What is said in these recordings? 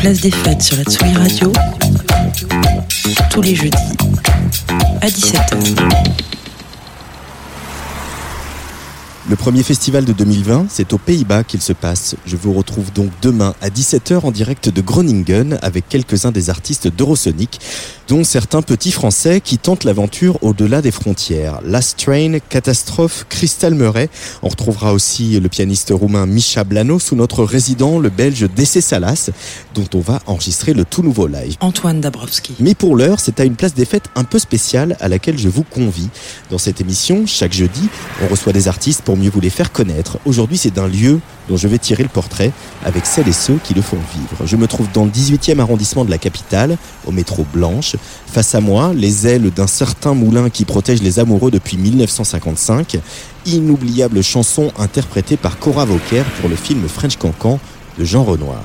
Place des fêtes sur la Tsugi Radio, tous les jeudis à 17h. Le premier festival de 2020, c'est aux Pays-Bas qu'il se passe. Je vous retrouve donc demain à 17h en direct de Groningen avec quelques-uns des artistes d'Eurosonic, dont certains petits français qui tentent l'aventure au-delà des frontières. Last Train, Catastrophe, Crystal Murray. On retrouvera aussi le pianiste roumain Misha Blano sous notre résident, le belge DC Salas, dont on va enregistrer le tout nouveau live. Antoine Dabrowski. Mais pour l'heure, c'est à une place des fêtes un peu spéciale à laquelle je vous convie. Dans cette émission, chaque jeudi, on reçoit des artistes pour mieux vous les faire connaître. Aujourd'hui, c'est d'un lieu dont je vais tirer le portrait avec celles et ceux qui le font vivre. Je me trouve dans le 18e arrondissement de la capitale, au métro Blanche. Face à moi, les ailes d'un certain moulin qui protège les amoureux depuis 1955. Inoubliable chanson interprétée par Cora Vauquer pour le film French Cancan de Jean Renoir.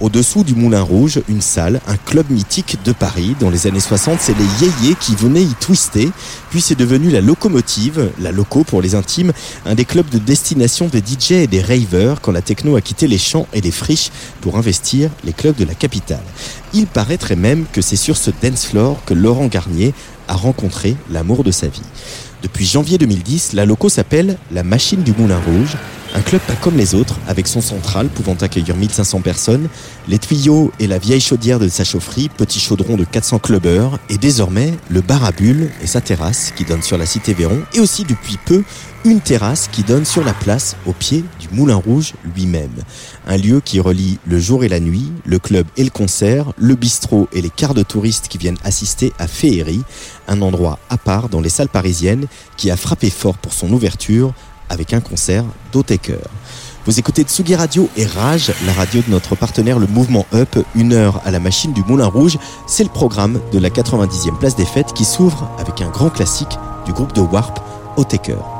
Au-dessous du Moulin Rouge, une salle, un club mythique de Paris. Dans les années 60, c'est les yéyés qui venaient y twister. Puis c'est devenu la locomotive, la loco pour les intimes, un des clubs de destination des DJ et des ravers quand la techno a quitté les champs et les friches pour investir les clubs de la capitale. Il paraîtrait même que c'est sur ce dance floor que Laurent Garnier a rencontré l'amour de sa vie. Depuis janvier 2010, la loco s'appelle la Machine du Moulin Rouge un club pas comme les autres, avec son central pouvant accueillir 1500 personnes, les tuyaux et la vieille chaudière de sa chaufferie, petit chaudron de 400 clubbers, et désormais le bar à bulles et sa terrasse qui donne sur la cité Véron, et aussi depuis peu une terrasse qui donne sur la place au pied du Moulin Rouge lui-même. Un lieu qui relie le jour et la nuit, le club et le concert, le bistrot et les quarts de touristes qui viennent assister à Féerie, un endroit à part dans les salles parisiennes qui a frappé fort pour son ouverture avec un concert d'Otaker. Vous écoutez Tsugi Radio et Rage, la radio de notre partenaire le Mouvement Up, une heure à la machine du Moulin Rouge. C'est le programme de la 90e place des fêtes qui s'ouvre avec un grand classique du groupe de Warp, Otaker.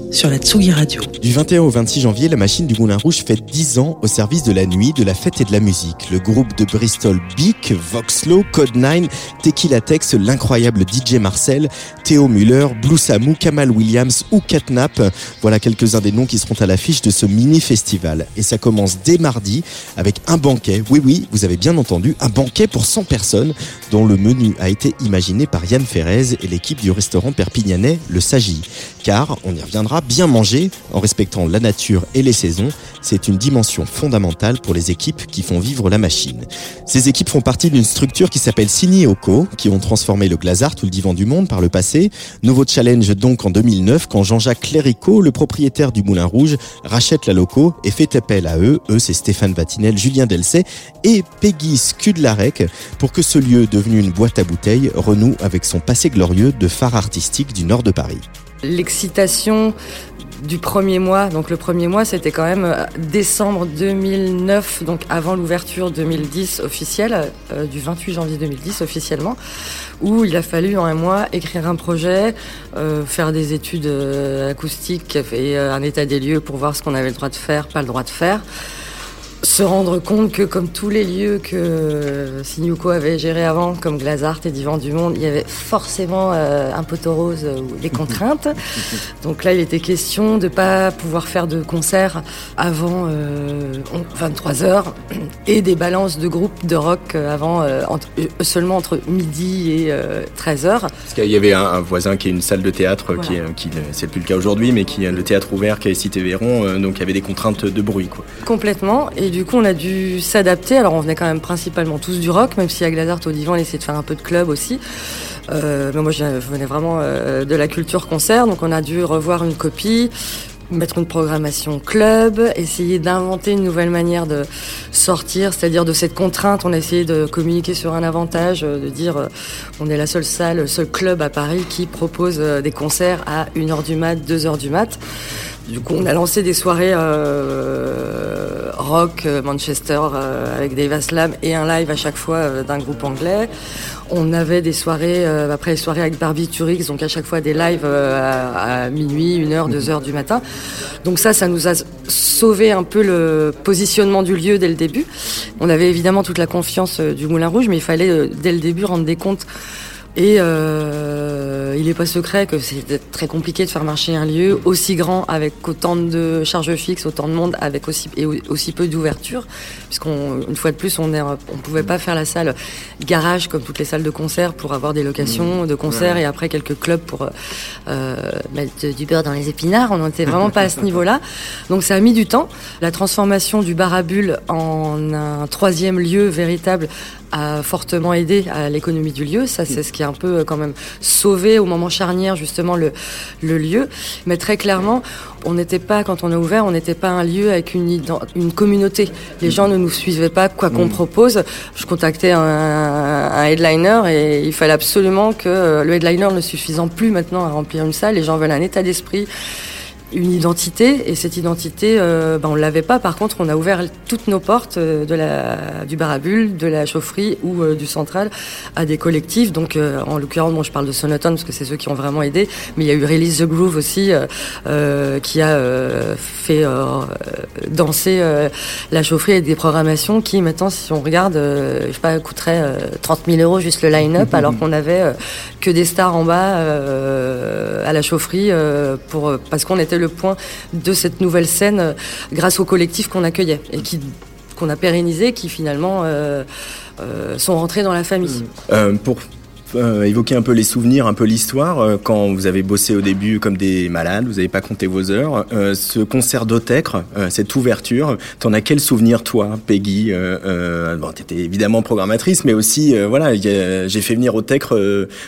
sur la Tsugi Radio. Du 21 au 26 janvier, la machine du Moulin Rouge fête 10 ans au service de la nuit, de la fête et de la musique. Le groupe de Bristol Beak, Voxlo, Code 9, Tequila Tex, l'incroyable DJ Marcel, Théo Muller, Blue Samu, Kamal Williams ou Catnap. Voilà quelques-uns des noms qui seront à l'affiche de ce mini-festival. Et ça commence dès mardi avec un banquet. Oui, oui, vous avez bien entendu, un banquet pour 100 personnes dont le menu a été imaginé par Yann Ferrez et l'équipe du restaurant perpignanais Le Sagi. Car, on y reviendra, bien manger, en respectant la nature et les saisons, c'est une dimension fondamentale pour les équipes qui font vivre la machine. Ces équipes font partie d'une structure qui s'appelle Signy Oco, qui ont transformé le Glazart ou le Divan du Monde par le passé. Nouveau challenge donc en 2009, quand Jean-Jacques Cléricault, le propriétaire du Moulin Rouge, rachète la loco et fait appel à eux, eux c'est Stéphane Vatinel, Julien Delcey et Peggy Scudlarec, pour que ce lieu devenu une boîte à bouteilles renoue avec son passé glorieux de phare artistique du nord de Paris. L'excitation du premier mois, donc le premier mois c'était quand même euh, décembre 2009, donc avant l'ouverture 2010 officielle, euh, du 28 janvier 2010 officiellement, où il a fallu en un mois écrire un projet, euh, faire des études acoustiques et un état des lieux pour voir ce qu'on avait le droit de faire, pas le droit de faire se rendre compte que comme tous les lieux que Sinuko avait gérés avant, comme Glazart et Divan du Monde, il y avait forcément euh, un poteau rose ou des contraintes. Donc là, il était question de pas pouvoir faire de concert avant 23 euh, heures et des balances de groupes de rock avant euh, seulement entre midi et 13 heures. Parce qu'il y avait un, voisin qui est une salle de théâtre qui, qui c'est plus le cas aujourd'hui, mais qui est le théâtre ouvert qui est cité Véron, donc il y avait des contraintes de bruit. Quoi. Complètement. Et du coup, on a dû s'adapter. Alors, on venait quand même principalement tous du rock, même si à Glazart au divan, on essayait de faire un peu de club aussi. Euh, mais moi, je venais vraiment euh, de la culture concert, donc on a dû revoir une copie, mettre une programmation club, essayer d'inventer une nouvelle manière de sortir, c'est-à-dire de cette contrainte, on a essayé de communiquer sur un avantage, de dire on est la seule salle, le seul club à Paris qui propose des concerts à 1h du mat, 2h du mat. Du coup, on a lancé des soirées euh, rock euh, Manchester euh, avec Dave Aslam et un live à chaque fois d'un groupe anglais. On avait des soirées, après les soirées avec Barbie Turix, donc à chaque fois des lives à, minuit, 1h, 2h du matin. Donc ça, ça nous a sauvé un peu le positionnement du lieu dès le début. On avait évidemment toute la confiance du Moulin Rouge, mais il fallait dès le début rendre des comptes et euh, il n'est pas secret que c'est très compliqué de faire marcher un lieu aussi grand avec autant de charges fixes, autant de monde, avec aussi et aussi peu d'ouverture, puisqu'une fois de plus on ne on pouvait pas faire la salle garage comme toutes les salles de concert pour avoir des locations mmh. de concert et après quelques clubs pour euh, mettre du beurre dans les épinards. On n'était vraiment pas à ce niveau-là, donc ça a mis du temps. La transformation du bar à bulles en un troisième lieu véritable a fortement aidé à l'économie du lieu. Ça, c'est ce qui a un peu euh, quand même sauvé au moment charnière justement le, le lieu. Mais très clairement, on n'était pas, quand on a ouvert, on n'était pas un lieu avec une, une communauté. Les gens ne nous suivaient pas quoi qu'on mm. propose. Je contactais un, un, headliner et il fallait absolument que euh, le headliner ne suffisant plus maintenant à remplir une salle. Les gens veulent un état d'esprit une identité et cette identité euh, ben on l'avait pas. Par contre on a ouvert toutes nos portes euh, de la du bar de la chaufferie ou euh, du central à des collectifs. Donc euh, en l'occurrence moi je parle de Sonotone parce que c'est ceux qui ont vraiment aidé mais il y a eu Release the Groove aussi qui a fait danser la chaufferie et des programmations qui maintenant si on regarde je sais pas coûterait 30 000 euros juste le line-up alors qu'on avait que des stars en bas à la chaufferie pour parce qu'on était le point de cette nouvelle scène euh, grâce au collectif qu'on accueillait et qui qu'on a pérennisé, qui finalement euh, euh, sont rentrés dans la famille. Euh, évoquer un peu les souvenirs, un peu l'histoire. Euh, quand vous avez bossé au début comme des malades, vous n'avez pas compté vos heures. Euh, ce concert d'Otecre, euh, cette ouverture, t'en as quel souvenir toi, Peggy euh, Bon, t'étais évidemment programmatrice, mais aussi, voilà, j'ai fait venir Otecre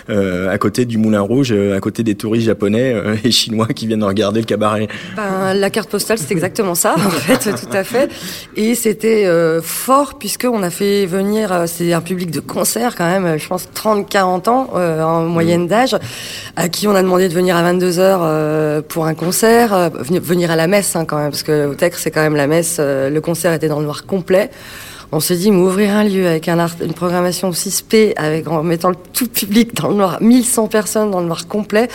à côté du Moulin Rouge, à côté des touristes japonais et chinois qui viennent regarder le cabaret. Ben, la carte postale, c'est exactement ça, en fait, tout à fait. Et c'était fort puisque on a fait venir, c'est un public de concert quand même, je pense 30, 40 ans euh, en moyenne d'âge, à qui on a demandé de venir à 22 h euh, pour un concert, euh, venir à la messe hein, quand même, parce que au Tech c'est quand même la messe. le concert était dans le noir complet. On s'est dit, mais ouvrir un lieu avec un art, une programmation aussi spé, avec, en mettant le tout public dans le noir, 1100 personnes dans le noir complet,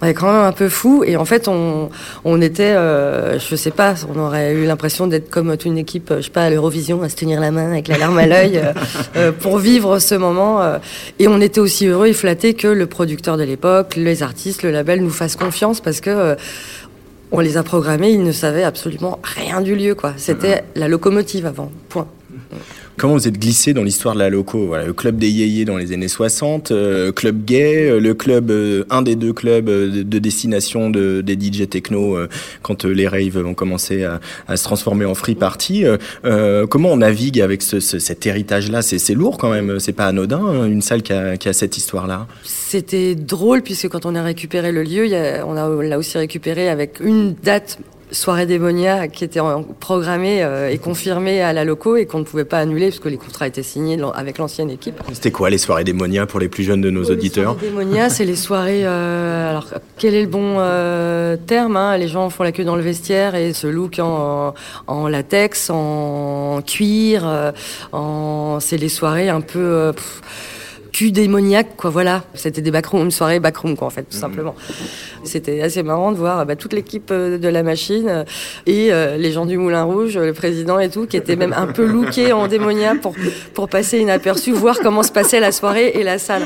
on est quand même un peu fou. Et en fait, on, on était, euh, je sais pas, on aurait eu l'impression d'être comme une équipe, je sais pas, à l'Eurovision, à se tenir la main avec la larme à l'œil, euh, euh, pour vivre ce moment. euh. et on était aussi heureux et flattés que le producteur de l'époque, les artistes, le label nous fassent confiance parce que euh, on les a programmés, ils ne savaient absolument rien du lieu, quoi. C'était la locomotive avant, point. Comment vous êtes glissé dans l'histoire de la loco Le club des yéyés dans les années 60, euh, club gay, euh, le club, euh, un des deux clubs euh, de, de destination de, des DJ techno quand les raves ont commencé à, se transformer en free party. Comment on navigue avec ce, ce- cet héritage-là? C'est lourd quand même, c'est pas anodin, hein, une salle qui a, cette histoire-là. C'était drôle puisque quand on a récupéré le lieu, y a- on l'a aussi récupéré avec une date soirée démonia qui était programmée euh, et confirmée à la loco et qu'on ne pouvait pas annuler parce que les contrats étaient signés avec l'ancienne équipe. C'était quoi les soirées démonia pour les plus jeunes de nos auditeurs Les soirées démonia, c'est les soirées. euh, alors, quel est le bon euh, terme hein Les gens font la queue dans le vestiaire et se look en, en latex, en cuir. euh, en, c'est les soirées un peu. euh, pff, cul démoniaque, quoi, voilà. C'était des backroom, une soirée backroom, quoi, en fait, tout simplement. C'était assez marrant de voir bah, toute l'équipe euh, de la machine euh, et euh, les gens du Moulin Rouge, le président et tout, qui étaient même un peu lookés en démonia pour, pour passer inaperçu, voir comment se passait la soirée et la salle.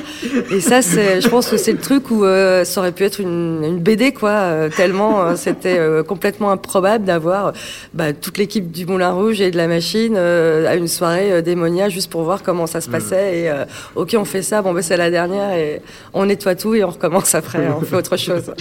Et ça, c'est, je pense que c'est le truc où euh, ça aurait pu être une, une BD, quoi, euh, tellement c'était complètement improbable d'avoir bah, toute l'équipe du Moulin Rouge et de la machine euh, à une soirée euh, démonia juste pour voir comment ça se passait. Et euh, ok, on fait ça, bon, ben c'est la dernière et on nettoie tout et on recommence après, on fait autre chose.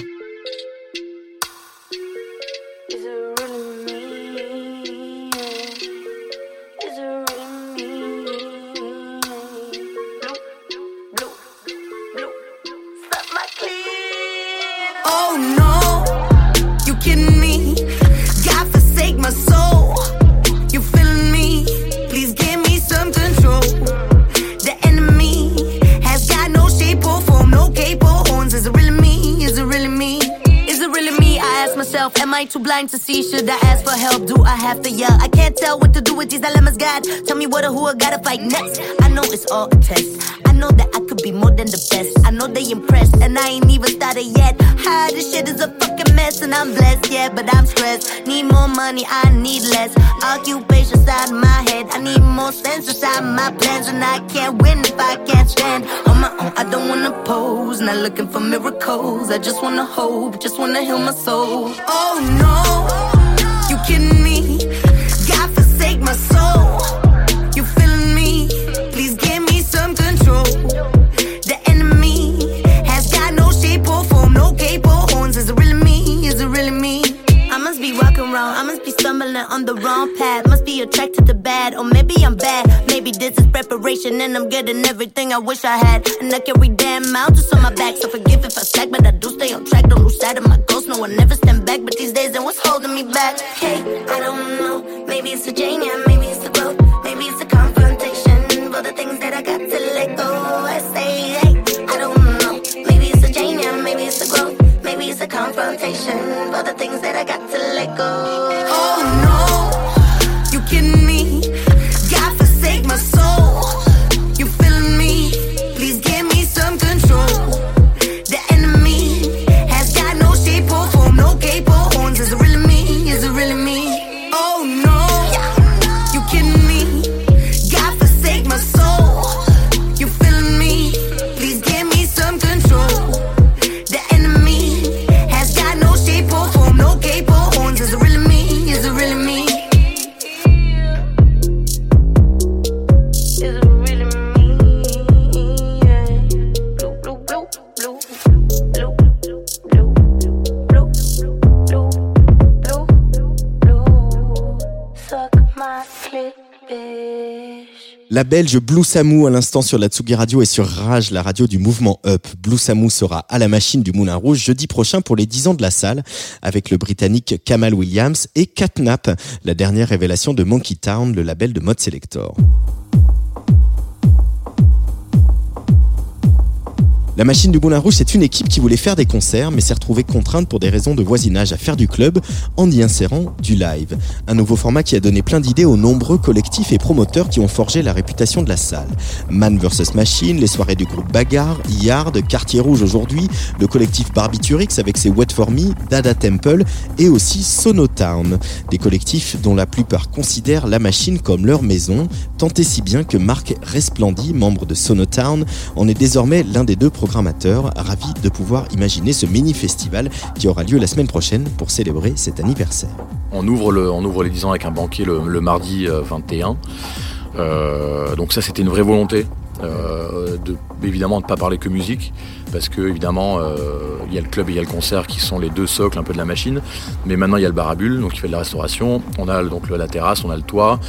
Myself, am I too blind to see? Should I ask for help? Do I have to yell? I can't tell what to do with these dilemmas. God, tell me what or who I gotta fight next. I know it's all a test. Know that I could be more than the best. I know they impressed, and I ain't even started yet. Ah, this shit is a fucking mess, and I'm blessed, yeah, but I'm stressed. Need more money, I need less. Occupation inside my head. I need more sense inside my plans, and I can't win if I can't stand on my own. I don't wanna pose, not looking for miracles. I just wanna hope, just wanna heal my soul. Oh no, I must be stumbling on the wrong path. Must be attracted to bad, or maybe I'm bad. Maybe this is preparation and I'm getting everything I wish I had. And I carry damn mountains on my back, so forgive if I slack, but I do stay on track. Don't lose sight of my goals, no, I never stand back. But these days, then what's holding me back? Hey, I don't know. Maybe it's the Janie, maybe La belge Blue Samu à l'instant sur la Tsugi Radio et sur Rage, la radio du mouvement Up. Blue Samu sera à la machine du Moulin Rouge jeudi prochain pour les 10 ans de la salle avec le britannique Kamal Williams et Catnap, la dernière révélation de Monkey Town, le label de Mode Selector. La Machine du Moulin Rouge, c'est une équipe qui voulait faire des concerts, mais s'est retrouvée contrainte pour des raisons de voisinage à faire du club en y insérant du live. Un nouveau format qui a donné plein d'idées aux nombreux collectifs et promoteurs qui ont forgé la réputation de la salle. Man vs Machine, les soirées du groupe Bagarre, Yard, Quartier Rouge aujourd'hui, le collectif Barbiturix avec ses Wet For Me, Dada Temple et aussi Sonotown. Des collectifs dont la plupart considèrent la machine comme leur maison, tant et si bien que Marc Resplendi, membre de Sonotown, en est désormais l'un des deux programmateurs, ravi de pouvoir imaginer ce mini-festival qui aura lieu la semaine prochaine pour célébrer cet anniversaire. On ouvre, les 10 ans avec un banquet le, mardi euh, 21. Euh, donc ça c'était une vraie volonté. euh, de, évidemment de ne pas parler que musique parce que évidemment euh, il y a le club et il y a le concert qui sont les deux socles un peu de la machine mais maintenant il y a le bar à bulles donc il fait de la restauration on a donc la terrasse on a le toit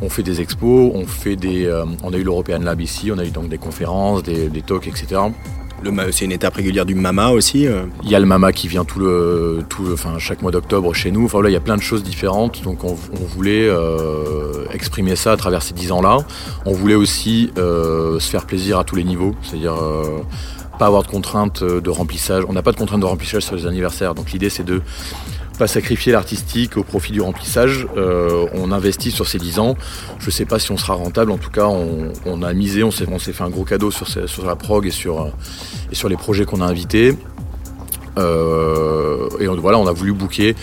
on fait des expos on fait des euh, on a eu l'European Lab ici on a eu donc des conférences des, talks etc C'est une étape régulière du Mama aussi. euh. il y a le Mama qui vient tout le, tout enfin, chaque mois d'octobre chez nous. Enfin, voilà, il y a plein de choses différentes. Donc, on, voulait euh, exprimer ça à travers ces 10 ans-là. On voulait aussi euh, se faire plaisir à tous les niveaux. C'est-à-dire pas avoir de contraintes de remplissage. On n'a pas de contraintes de remplissage sur les anniversaires. Donc, l'idée, c'est de pas sacrifier l'artistique au profit du remplissage. Euh, on investit sur ces 10 ans. Je sais pas si on sera rentable. En tout cas, on, on a misé, on s'est, on s'est fait un gros cadeau sur, la prog et sur, les projets qu'on a invités. Euh, et voilà, on a voulu booker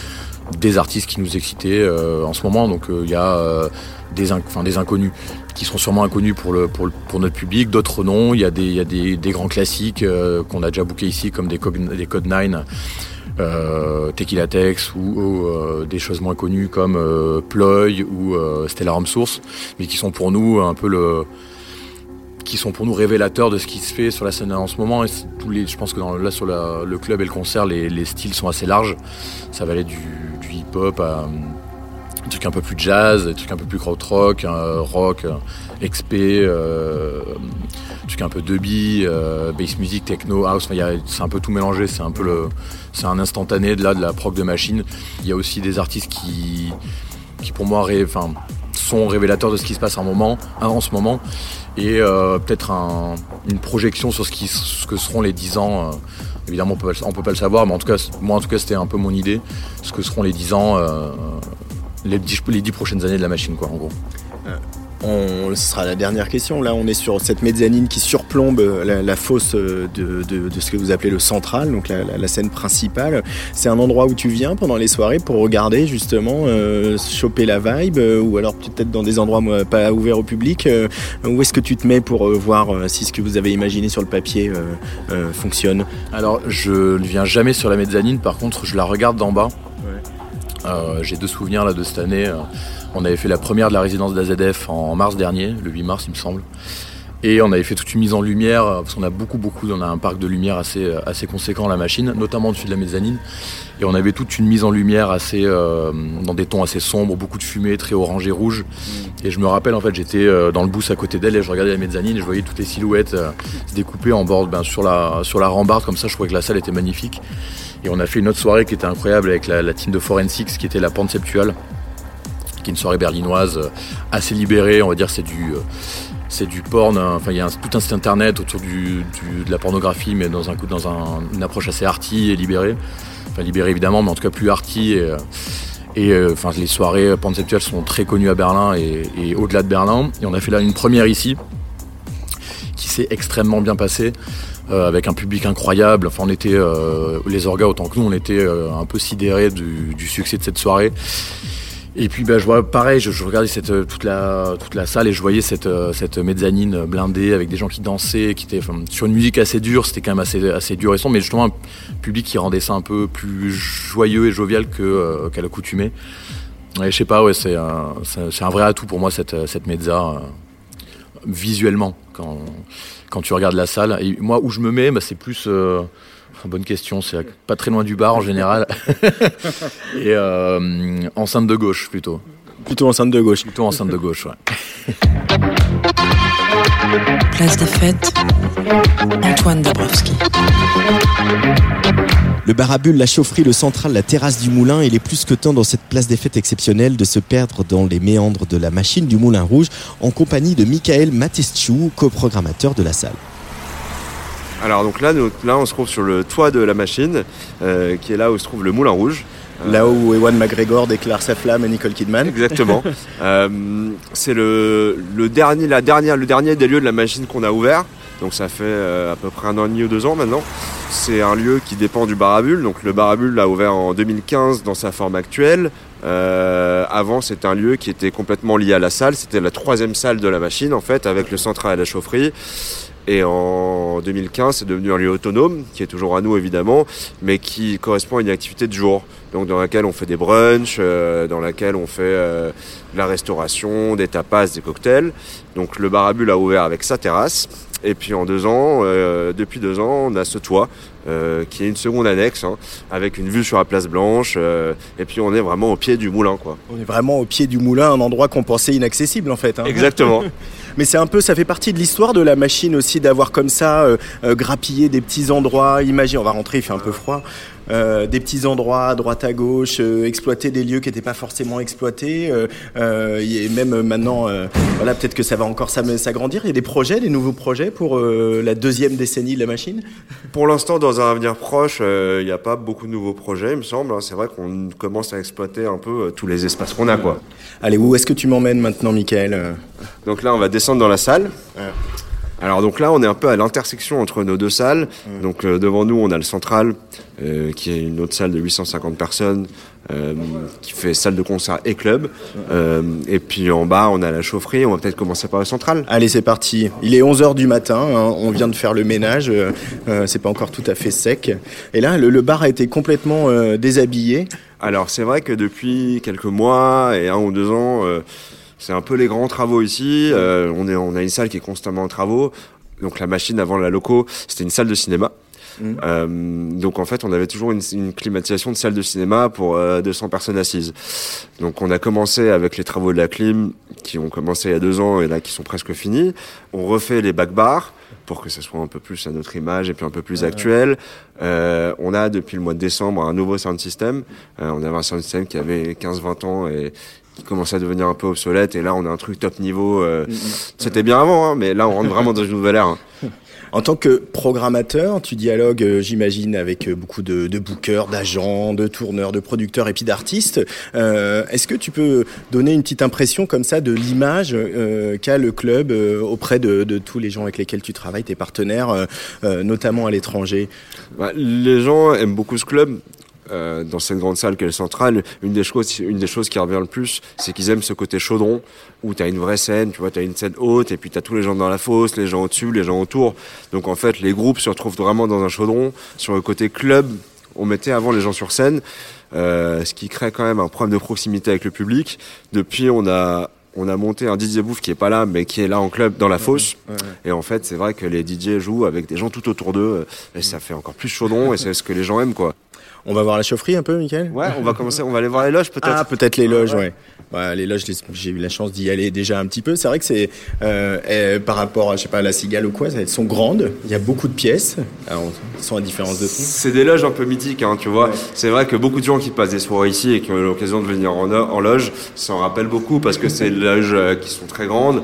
des artistes qui nous excitaient euh, en ce moment. Donc il y a des, inconnus qui seront sûrement inconnus pour, notre public, d'autres non. Il y a des, grands classiques qu'on a déjà bookés ici, comme des, des Code 9, euh, Tequila Tex ou, euh, des choses moins connues comme euh, Ploy ou euh, Stellar Home Source, mais qui sont pour nous un peu le qui sont pour nous révélateurs de ce qui se fait sur la scène en ce moment. Et je pense que dans, là sur le club et le concert, les, les styles sont assez larges. Ça va aller du, hip-hop à des trucs un peu plus jazz, des trucs un peu plus euh, rock, euh, XP, un peu dubby, euh, bass music, techno, house. C'est un peu tout mélangé. C'est un peu le, c'est un instantané de là de la prog de machine. Il y a aussi des artistes qui, qui pour moi, sont révélateurs de ce qui se passe en, moment, en ce moment et euh, peut-être un- une projection sur ce, que seront les 10 ans. euh, évidemment, on on peut pas le savoir, mais en tout cas, moi, en tout cas, c'était un peu mon idée, ce que seront les 10 ans, les, 10, les 10 prochaines années de la machine, quoi, en gros. On, ce sera la dernière question. Là, on est sur cette mezzanine qui surplombe euh, la, la fosse euh, de, de- de ce que vous appelez le central, donc la, la- la scène principale. C'est un endroit où tu viens pendant les soirées pour regarder justement, euh, choper la vibe, euh, ou alors peut-être dans des endroits moi, pas ouverts au public. euh, où est-ce que tu te mets pour voir si ce que vous avez imaginé sur le papier fonctionne? Alors, je ne viens jamais sur la mezzanine, par contre, je la regarde d'en bas. J'ai deux souvenirs là de cette année. On avait fait la première de la résidence d'AZF en mars dernier, le 8 mars il me semble. Et on avait fait toute une mise en lumière, euh, parce qu'on a beaucoup, beaucoup, on a un parc de lumière assez, euh, assez conséquent à la machine, notamment au-dessus de la mezzanine. Et on avait toute une mise en lumière assez, euh, dans des tons assez sombres, beaucoup de fumée, très orange et rouge. Et je me rappelle, en fait, j'étais dans le booth à côté d'elle et je regardais la mezzanine et je voyais toutes les silhouettes euh, se découper en bord, ben, sur, la, sur la rambarde, comme ça, je trouvais que la salle était magnifique. Et on a fait une autre soirée qui était incroyable avec la, la team de Forensics, qui était la Panseptual, qui est une soirée berlinoise euh, assez libérée, on va dire, c'est du. euh, c'est du porn, hein. enfin il y a tout un site internet autour de la pornographie, mais dans, un, coup- dans un- une approche assez arty et libérée. Enfin libérée évidemment, mais en tout cas plus arty. Et, euh, enfin, les soirées pansexuelles sont très connues à Berlin et, au-delà de Berlin. Et on a fait là une première ici, qui s'est extrêmement bien passée. avec un public incroyable. Enfin, on était, les orgas autant que nous, on était un peu sidérés du succès de cette soirée. Et puis bah, je vois pareil, je, je regardais cette, euh, toute, la, toute la salle et je voyais cette, euh, cette mezzanine blindée avec des gens qui dansaient, qui étaient sur une musique assez dure, c'était quand même assez, assez dur et sombre, mais justement un public qui rendait ça un peu plus joyeux et jovial euh, qu'à l'accoutumée. Et je sais pas, ouais, c'est un, un vrai atout pour moi cette, cette mezza, visuellement, quand, quand tu regardes la salle. Et moi, où je me mets, bah, c'est plus... euh, Bonne question, c'est pas très loin du bar en général. Et euh, enceinte de gauche plutôt. Plutôt enceinte de gauche. Plutôt enceinte de gauche, ouais. Place des fêtes, Antoine Dabrowski. Le bar à bulles, la chaufferie, le central, la terrasse du moulin, il est plus que temps dans cette place des fêtes exceptionnelle de se perdre dans les méandres de la machine du Moulin Rouge en compagnie de Michael Matescu, coprogrammateur de la salle. Alors donc là, nous- là on se trouve sur le toit de la machine, euh, qui est là où se trouve le Moulin Rouge. Là où Ewan McGregor déclare sa flamme à Nicole Kidman. Exactement. Euh, c'est le, le dernier, la dernière, le dernier des lieux de la machine qu'on a ouvert. Donc ça fait euh, à peu près un an et demi ou deux ans maintenant. C'est un lieu qui dépend du bar à bulles. Donc le bar à bulles l'a ouvert en 2015 dans sa forme actuelle. Euh, avant, c'était un lieu qui était complètement lié à la salle. C'était la troisième salle de la machine en fait, avec le central et la chaufferie. Et en 2015, c'est devenu un lieu autonome, qui est toujours à nous évidemment, mais qui correspond à une activité de jour. Donc dans laquelle on fait des brunchs, euh, dans laquelle on fait euh, de la restauration, des tapas, des cocktails. Donc le bar à bulles a ouvert avec sa terrasse. Et puis en deux ans, euh, depuis deux ans, on a ce toit euh, qui est une seconde annexe, hein, avec une vue sur la place Blanche. euh, et puis on est vraiment au pied du moulin, quoi. On est vraiment au pied du moulin, un endroit qu'on pensait inaccessible en fait. hein. Exactement. Mais c'est un peu, ça fait partie de l'histoire de la machine aussi d'avoir comme ça euh, euh, grappillé des petits endroits. Imagine, on va rentrer, il fait un peu froid. Euh, des petits endroits à droite à gauche, euh, exploiter des lieux qui n'étaient pas forcément exploités. euh, et même maintenant, voilà, peut-être que ça va encore s'agrandir. Il y a des projets, des nouveaux projets pour la deuxième décennie de la machine? Pour l'instant, dans un avenir proche, il n'y a pas beaucoup de nouveaux projets, il me semble. hein. C'est vrai qu'on commence à exploiter un peu tous les espaces qu'on a, quoi. Allez, où est-ce que tu m'emmènes maintenant, Michael? Donc là, on va descendre dans la salle. Alors donc là, on est un peu à l'intersection entre nos deux salles. Donc euh, devant nous, on a le central, euh, qui est une autre salle de 850 personnes, euh, qui fait salle de concert et club. Et puis en bas, on a la chaufferie. On va peut-être commencer par le central. Allez, c'est parti. Il est 11h du matin, hein, on vient de faire le ménage, c'est pas encore tout à fait sec. Et là, le, le bar a été complètement déshabillé. Alors c'est vrai que depuis quelques mois et un ou deux ans, c'est un peu les grands travaux ici. Euh, on, est, on a une salle qui est constamment en travaux. Donc la machine avant la loco, c'était une salle de cinéma. Euh, donc en fait, on avait toujours une, une climatisation de salle de cinéma pour euh, 200 personnes assises. Donc on a commencé avec les travaux de la clim qui ont commencé il y a deux ans et là qui sont presque finis. On refait les back bars pour que ça soit un peu plus à notre image et puis un peu plus actuel. Euh, on a depuis le mois de décembre un nouveau sound system. Euh, on avait un sound system qui avait 15-20 ans et qui commençait à devenir un peu obsolète et là on a un truc top niveau. euh, C'était bien avant, hein, mais là on rentre vraiment dans une nouvelle ère. hein. En tant que programmateur, tu dialogues, euh, j'imagine, avec euh, beaucoup de, de bookers, d'agents, de tourneurs, de producteurs et puis d'artistes. Est-ce que tu peux donner une petite impression comme ça de l'image qu'a le club auprès de, de tous les gens avec lesquels tu travailles, tes partenaires, notamment à l'étranger? Bah, les gens aiment beaucoup ce club. Euh, dans cette grande salle qu'est le central, une des choses, une des choses qui revient le plus, c'est qu'ils aiment ce côté chaudron, où tu as une vraie scène, tu vois, tu as une scène haute, et puis tu as tous les gens dans la fosse, les gens au-dessus, les gens autour. Donc en fait, les groupes se retrouvent vraiment dans un chaudron. Sur le côté club, on mettait avant les gens sur scène, euh, ce qui crée quand même un problème de proximité avec le public. Depuis, on a on a monté un DJ Bouffe qui est pas là, mais qui est là en club dans la fosse. Et en fait, c'est vrai que les DJ jouent avec des gens tout autour d'eux, et ça fait encore plus chaudron, et c'est ce que les gens aiment, quoi. On va voir la chaufferie un peu, Michael? Ouais, on va commencer, on va aller voir les loges peut-être. Ah, peut-être les loges, Ouais. ouais. Ouais, les loges, j'ai eu la chance d'y aller déjà un petit peu. C'est vrai que c'est euh, par rapport, à, je sais pas, à la cigale ou quoi, elles sont grandes. Il y a beaucoup de pièces. Alors, elles sont à différence de. C'est des loges un peu mythiques, hein, tu vois. C'est vrai que beaucoup de gens qui passent des soirées ici et qui ont eu l'occasion de venir en, en loge s'en rappellent beaucoup parce que c'est des loges euh, qui sont très grandes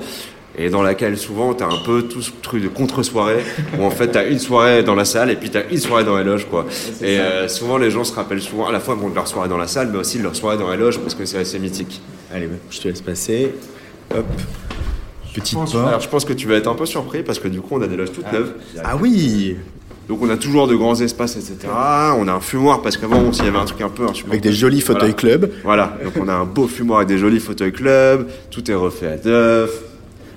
et dans laquelle souvent t'as un peu tout ce truc de contre-soirée où en fait t'as une soirée dans la salle et puis t'as une soirée dans les loges, quoi. Et euh, souvent les gens se rappellent souvent à la fois bon, de leur soirée dans la salle mais aussi de leur soirée dans les loges parce que c'est assez mythique. Allez, je te laisse passer. Hop. Petite porte. Alors je pense que tu vas être un peu surpris parce que du coup on a des loges toutes neuves. Ah oui Donc on a toujours de grands espaces, etc. On a un fumoir parce qu'avant s'il y avait un truc un peu Avec des jolis fauteuils Voilà. club. Voilà, donc on a un beau fumoir avec des jolis fauteuils club, tout est refait à neuf,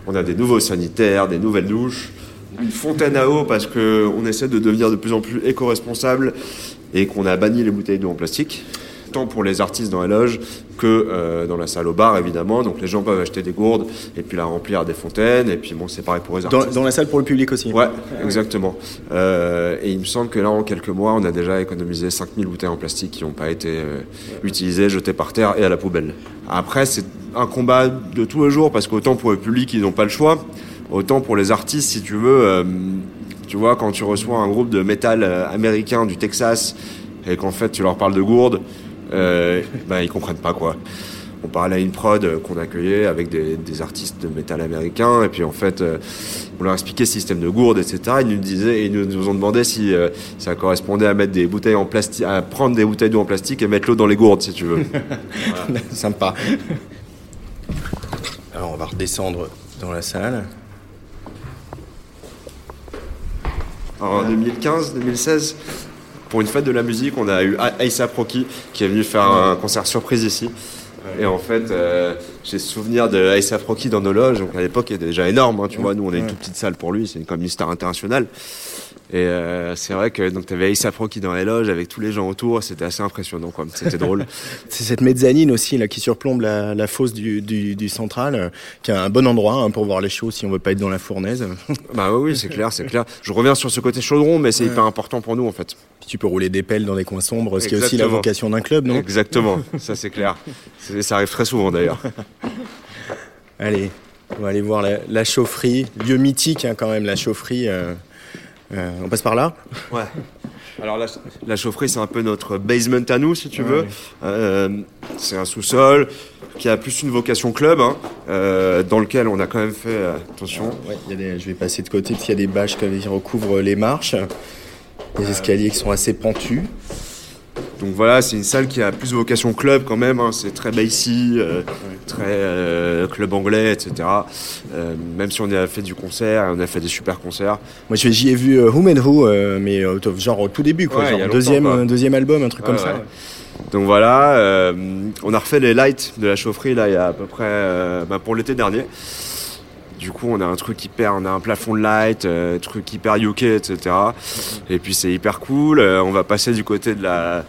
on a des nouveaux sanitaires, des nouvelles douches, une fontaine à eau parce que on essaie de devenir de plus en plus éco-responsable et qu'on a banni les bouteilles d'eau en plastique, tant pour les artistes dans la loge que euh, dans la salle au bar évidemment. Donc les gens peuvent acheter des gourdes et puis la remplir à des fontaines et puis bon c'est pareil pour les artistes. Dans, dans la salle pour le public aussi. Ouais, exactement. Euh, et il me semble que là, en quelques mois, on a déjà économisé 5000 bouteilles en plastique qui n'ont pas été euh, utilisées, jetées par terre et à la poubelle. Après, c'est un combat de tous les jours parce qu'autant pour le public, ils n'ont pas le choix, autant pour les artistes, si tu veux, euh, tu vois, quand tu reçois un groupe de métal euh, américain du Texas et qu'en fait tu leur parles de gourde, euh, bah, ils comprennent pas quoi. on parlait à une prod euh, qu'on accueillait avec des, des artistes de métal américains, et puis en fait, euh, on leur expliquait le système de gourde, etc. Ils nous disaient, ils nous, nous ont demandé si ça correspondait à mettre des bouteilles en plastique, à prendre des bouteilles d'eau en plastique et mettre l'eau dans les gourdes, si tu veux. Sympa. Alors on va redescendre dans la salle. En 2015, 2016, pour une fête de la musique, on a eu A$AP Rocky qui est venu faire un concert surprise ici. Et en fait, euh, j'ai souvenir de A$AP Rocky dans nos loges. Donc à l'époque, il était déjà énorme. hein, tu vois, nous, on est une toute petite salle pour lui. C'est comme une star internationale. Et euh, c'est vrai que donc t'avais A$AP Rocky dans les loges avec tous les gens autour. C'était assez impressionnant, quoi. C'était drôle. C'est cette mezzanine aussi là qui surplombe la, la fosse du, du, du central, euh, qui est un bon endroit hein, pour voir les shows si on veut pas être dans la fournaise. bah oui, oui, c'est clair, c'est clair. Je reviens sur ce côté chaudron, mais c'est hyper important pour nous, en fait. Puis tu peux rouler des pelles dans des coins sombres, ce qui est aussi la vocation d'un club, non? Exactement, ça c'est clair. Ça arrive très souvent d'ailleurs. Allez, on va aller voir la, la chaufferie, lieu mythique hein, quand même, la chaufferie. euh, euh, on passe par là Ouais. Alors la, la chaufferie, c'est un peu notre basement à nous, si tu veux. Euh, c'est un sous-sol qui a plus une vocation club, hein, euh, dans lequel on a quand même fait euh, attention. Ouais, il y a des- je vais passer de côté parce qu'il y a des bâches qui recouvrent les marches. Des escaliers qui sont assez pentus. Donc voilà, c'est une salle qui a plus vocation club quand même. hein. C'est très bassy, euh, très euh, club anglais, etc. Euh, même si on a fait du concert, on a fait des super concerts. Moi, j'y ai vu Whom and Who, euh, mais genre au tout début, quoi, Ouais, genre deuxième, quoi. deuxième album, un truc comme Ouais, ça. Donc voilà, on a refait les lights de la chaufferie là il y a à peu près bah, pour l'été dernier. Du coup, on a un truc hyper, on a un plafond de light, euh, truc hyper UK, etc. Et puis c'est hyper cool. On va passer du côté de la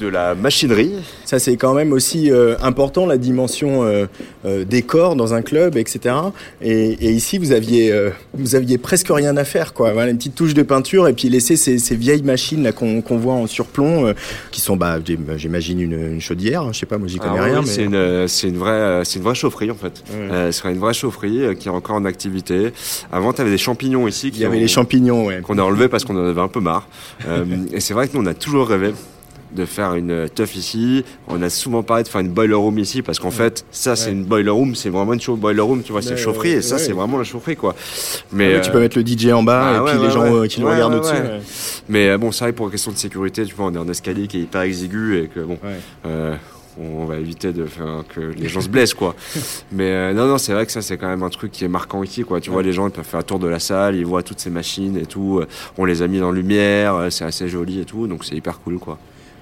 de la machinerie. Ça, c'est quand même aussi euh, important, la dimension euh, euh, décor dans un club, etc. Et, et ici, vous aviez, euh, vous aviez presque rien à faire, quoi. Voilà, une petite touche de peinture et puis laisser ces, ces vieilles machines là qu'on voit en surplomb, qui sont, bah, j'im- j'imagine une, une chaudière. hein, Je sais pas, moi, j'y connais Alors rien. oui, mais... C'est une, c'est une vraie, c'est une vraie chaufferie en fait. Ouais. Ce serait une vraie chaufferie qui est encore en activité. Avant, tu avais des champignons ici. Il y avait les champignons, ouais. qu'on a enlevé parce qu'on en avait un peu marre. Et c'est vrai que nous, on a toujours rêvé de faire une teuf ici. On a souvent parlé de faire une boiler room ici parce qu'en fait, ça, c'est Ouais. une boiler room, c'est vraiment une boiler room, tu vois, c'est Ouais, chaufferie et ça, c'est vraiment la chaufferie, quoi. Ah Mais oui, tu euh, peux mettre le DJ en bas ah et puis les gens euh, qui nous regardent au-dessus. mais euh, bon, ça, pour question de sécurité, tu vois, on est en escalier qui est hyper exigu et que bon, euh, on va éviter de faire que les gens se blessent, quoi. Mais euh, non, non, c'est vrai que ça, c'est quand même un truc qui est marquant ici, quoi. Tu vois, les gens, ils peuvent faire un tour de la salle, ils voient toutes ces machines et tout. euh, On les a mis en lumière, euh, c'est assez joli et tout, donc c'est hyper cool, quoi.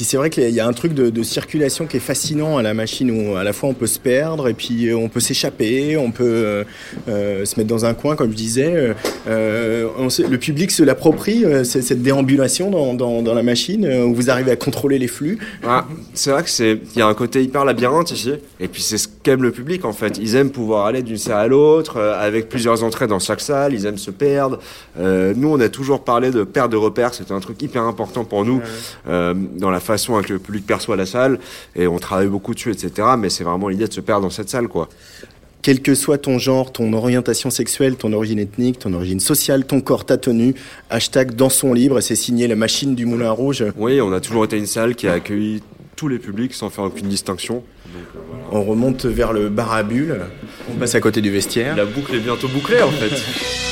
Puis c'est vrai qu'il y a un truc de, de circulation qui est fascinant à la machine où à la fois on peut se perdre et puis euh, on peut s'échapper, on peut euh, euh, se mettre dans un coin comme je disais. Euh, on sait- le public se l'approprie, euh, cette déambulation dans, dans, dans la machine où vous arrivez à contrôler les flux. Ah, c'est vrai que c'est, il y a un côté hyper labyrinthe ici. Et puis c'est ce qu'aime le public en fait. Ils aiment pouvoir aller d'une salle à l'autre, euh, avec plusieurs entrées dans chaque salle. Ils aiment se perdre. Euh, nous, on a toujours parlé de perte de repères. C'était un truc hyper important pour nous euh, dans la façon avec le public perçoit la salle. Et on travaille beaucoup dessus, etc. Mais c'est vraiment l'idée de se perdre dans cette salle, quoi. Quel que soit ton genre, ton orientation sexuelle, ton origine ethnique, ton origine sociale, ton corps, ta tenue, hashtag dansons libre et c'est signé la machine du Moulin Rouge. Oui, on a toujours été une salle qui a accueilli tous les publics sans faire aucune distinction. On remonte vers le bar à bulles, on passe à côté du vestiaire. La boucle est bientôt bouclée en fait.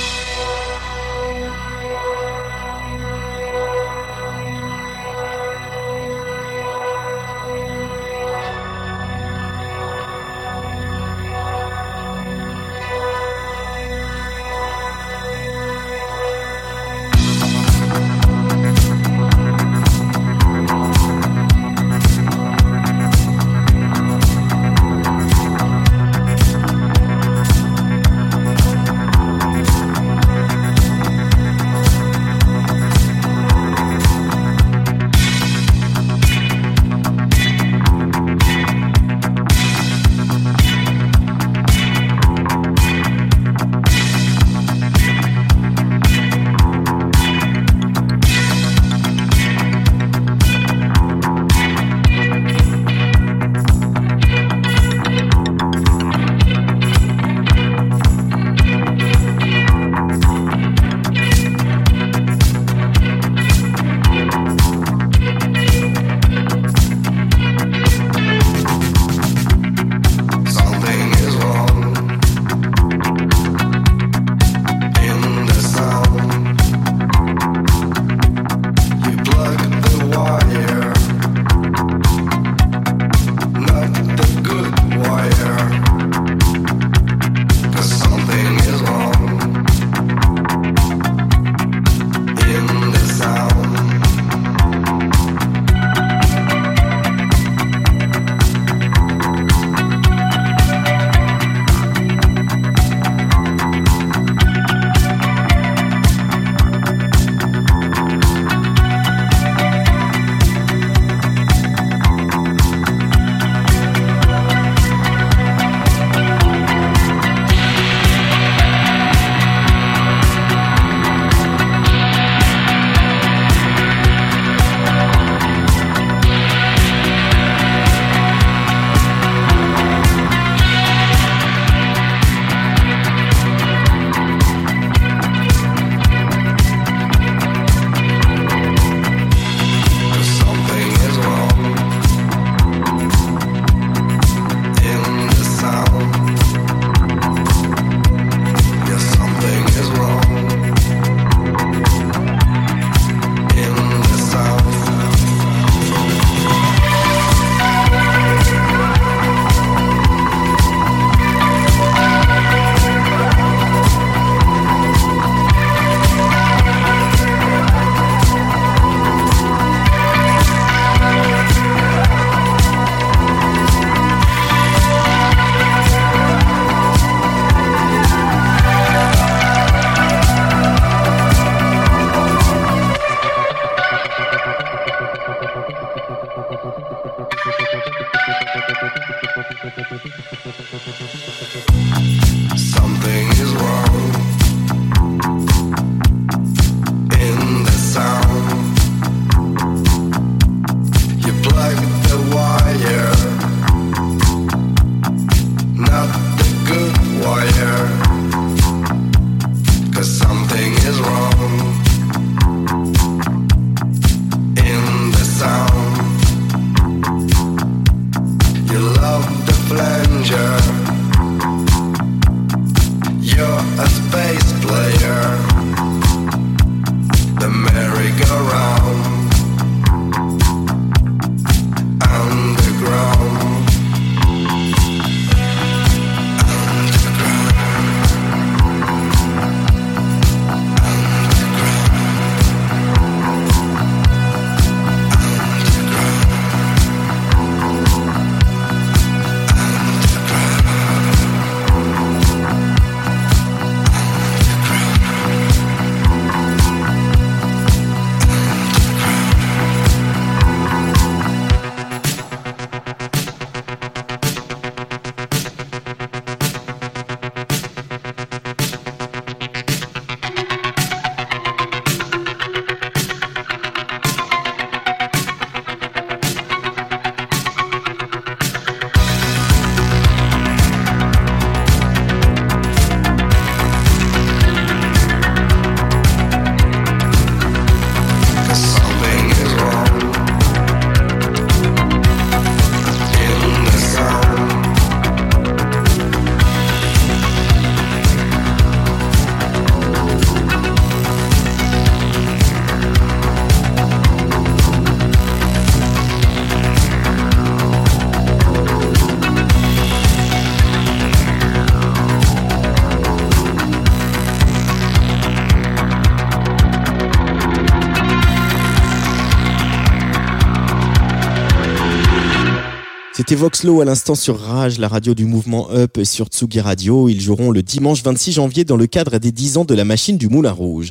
C'était Voxlo à l'instant sur Rage, la radio du mouvement Up sur Tsugi Radio. Ils joueront le dimanche 26 janvier dans le cadre des 10 ans de la machine du Moulin Rouge.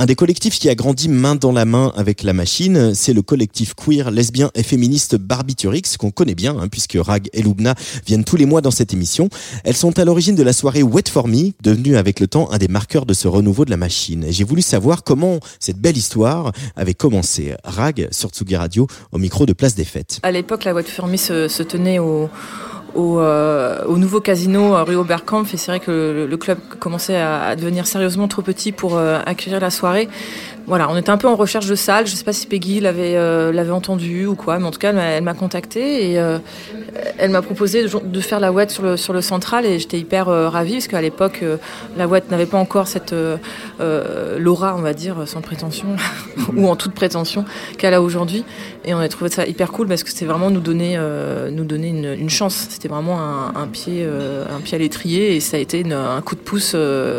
Un des collectifs qui a grandi main dans la main avec la machine, c'est le collectif queer, lesbien et féministe Barbiturix, qu'on connaît bien, hein, puisque Rag et Lubna viennent tous les mois dans cette émission. Elles sont à l'origine de la soirée Wet for Me, devenue avec le temps un des marqueurs de ce renouveau de la machine. J'ai voulu savoir comment cette belle histoire avait commencé. Rag sur Tsugi Radio, au micro de Place des Fêtes. À l'époque, la de Fermi se, se tenait au, au, euh, au nouveau casino euh, rue Oberkampf et c'est vrai que le, club commençait à, à devenir sérieusement trop petit pour euh, accueillir la soirée. Voilà, on était un peu en recherche de salle. Je sais pas si Peggy l'avait euh, entendu ou quoi, mais en tout cas, elle m'a- elle m'a contacté et euh, elle m'a proposé de, faire la ouette sur le sur le central et j'étais hyper euh, ravie parce qu'à l'époque, euh, la ouette n'avait pas encore cette l'aura, on va dire, sans prétention ou en toute prétention qu'elle a aujourd'hui. Et on a trouvé ça hyper cool parce que c'était vraiment nous donner nous donner une, chance. C'était vraiment un, pied un pied à l'étrier et ça a été un coup de pouce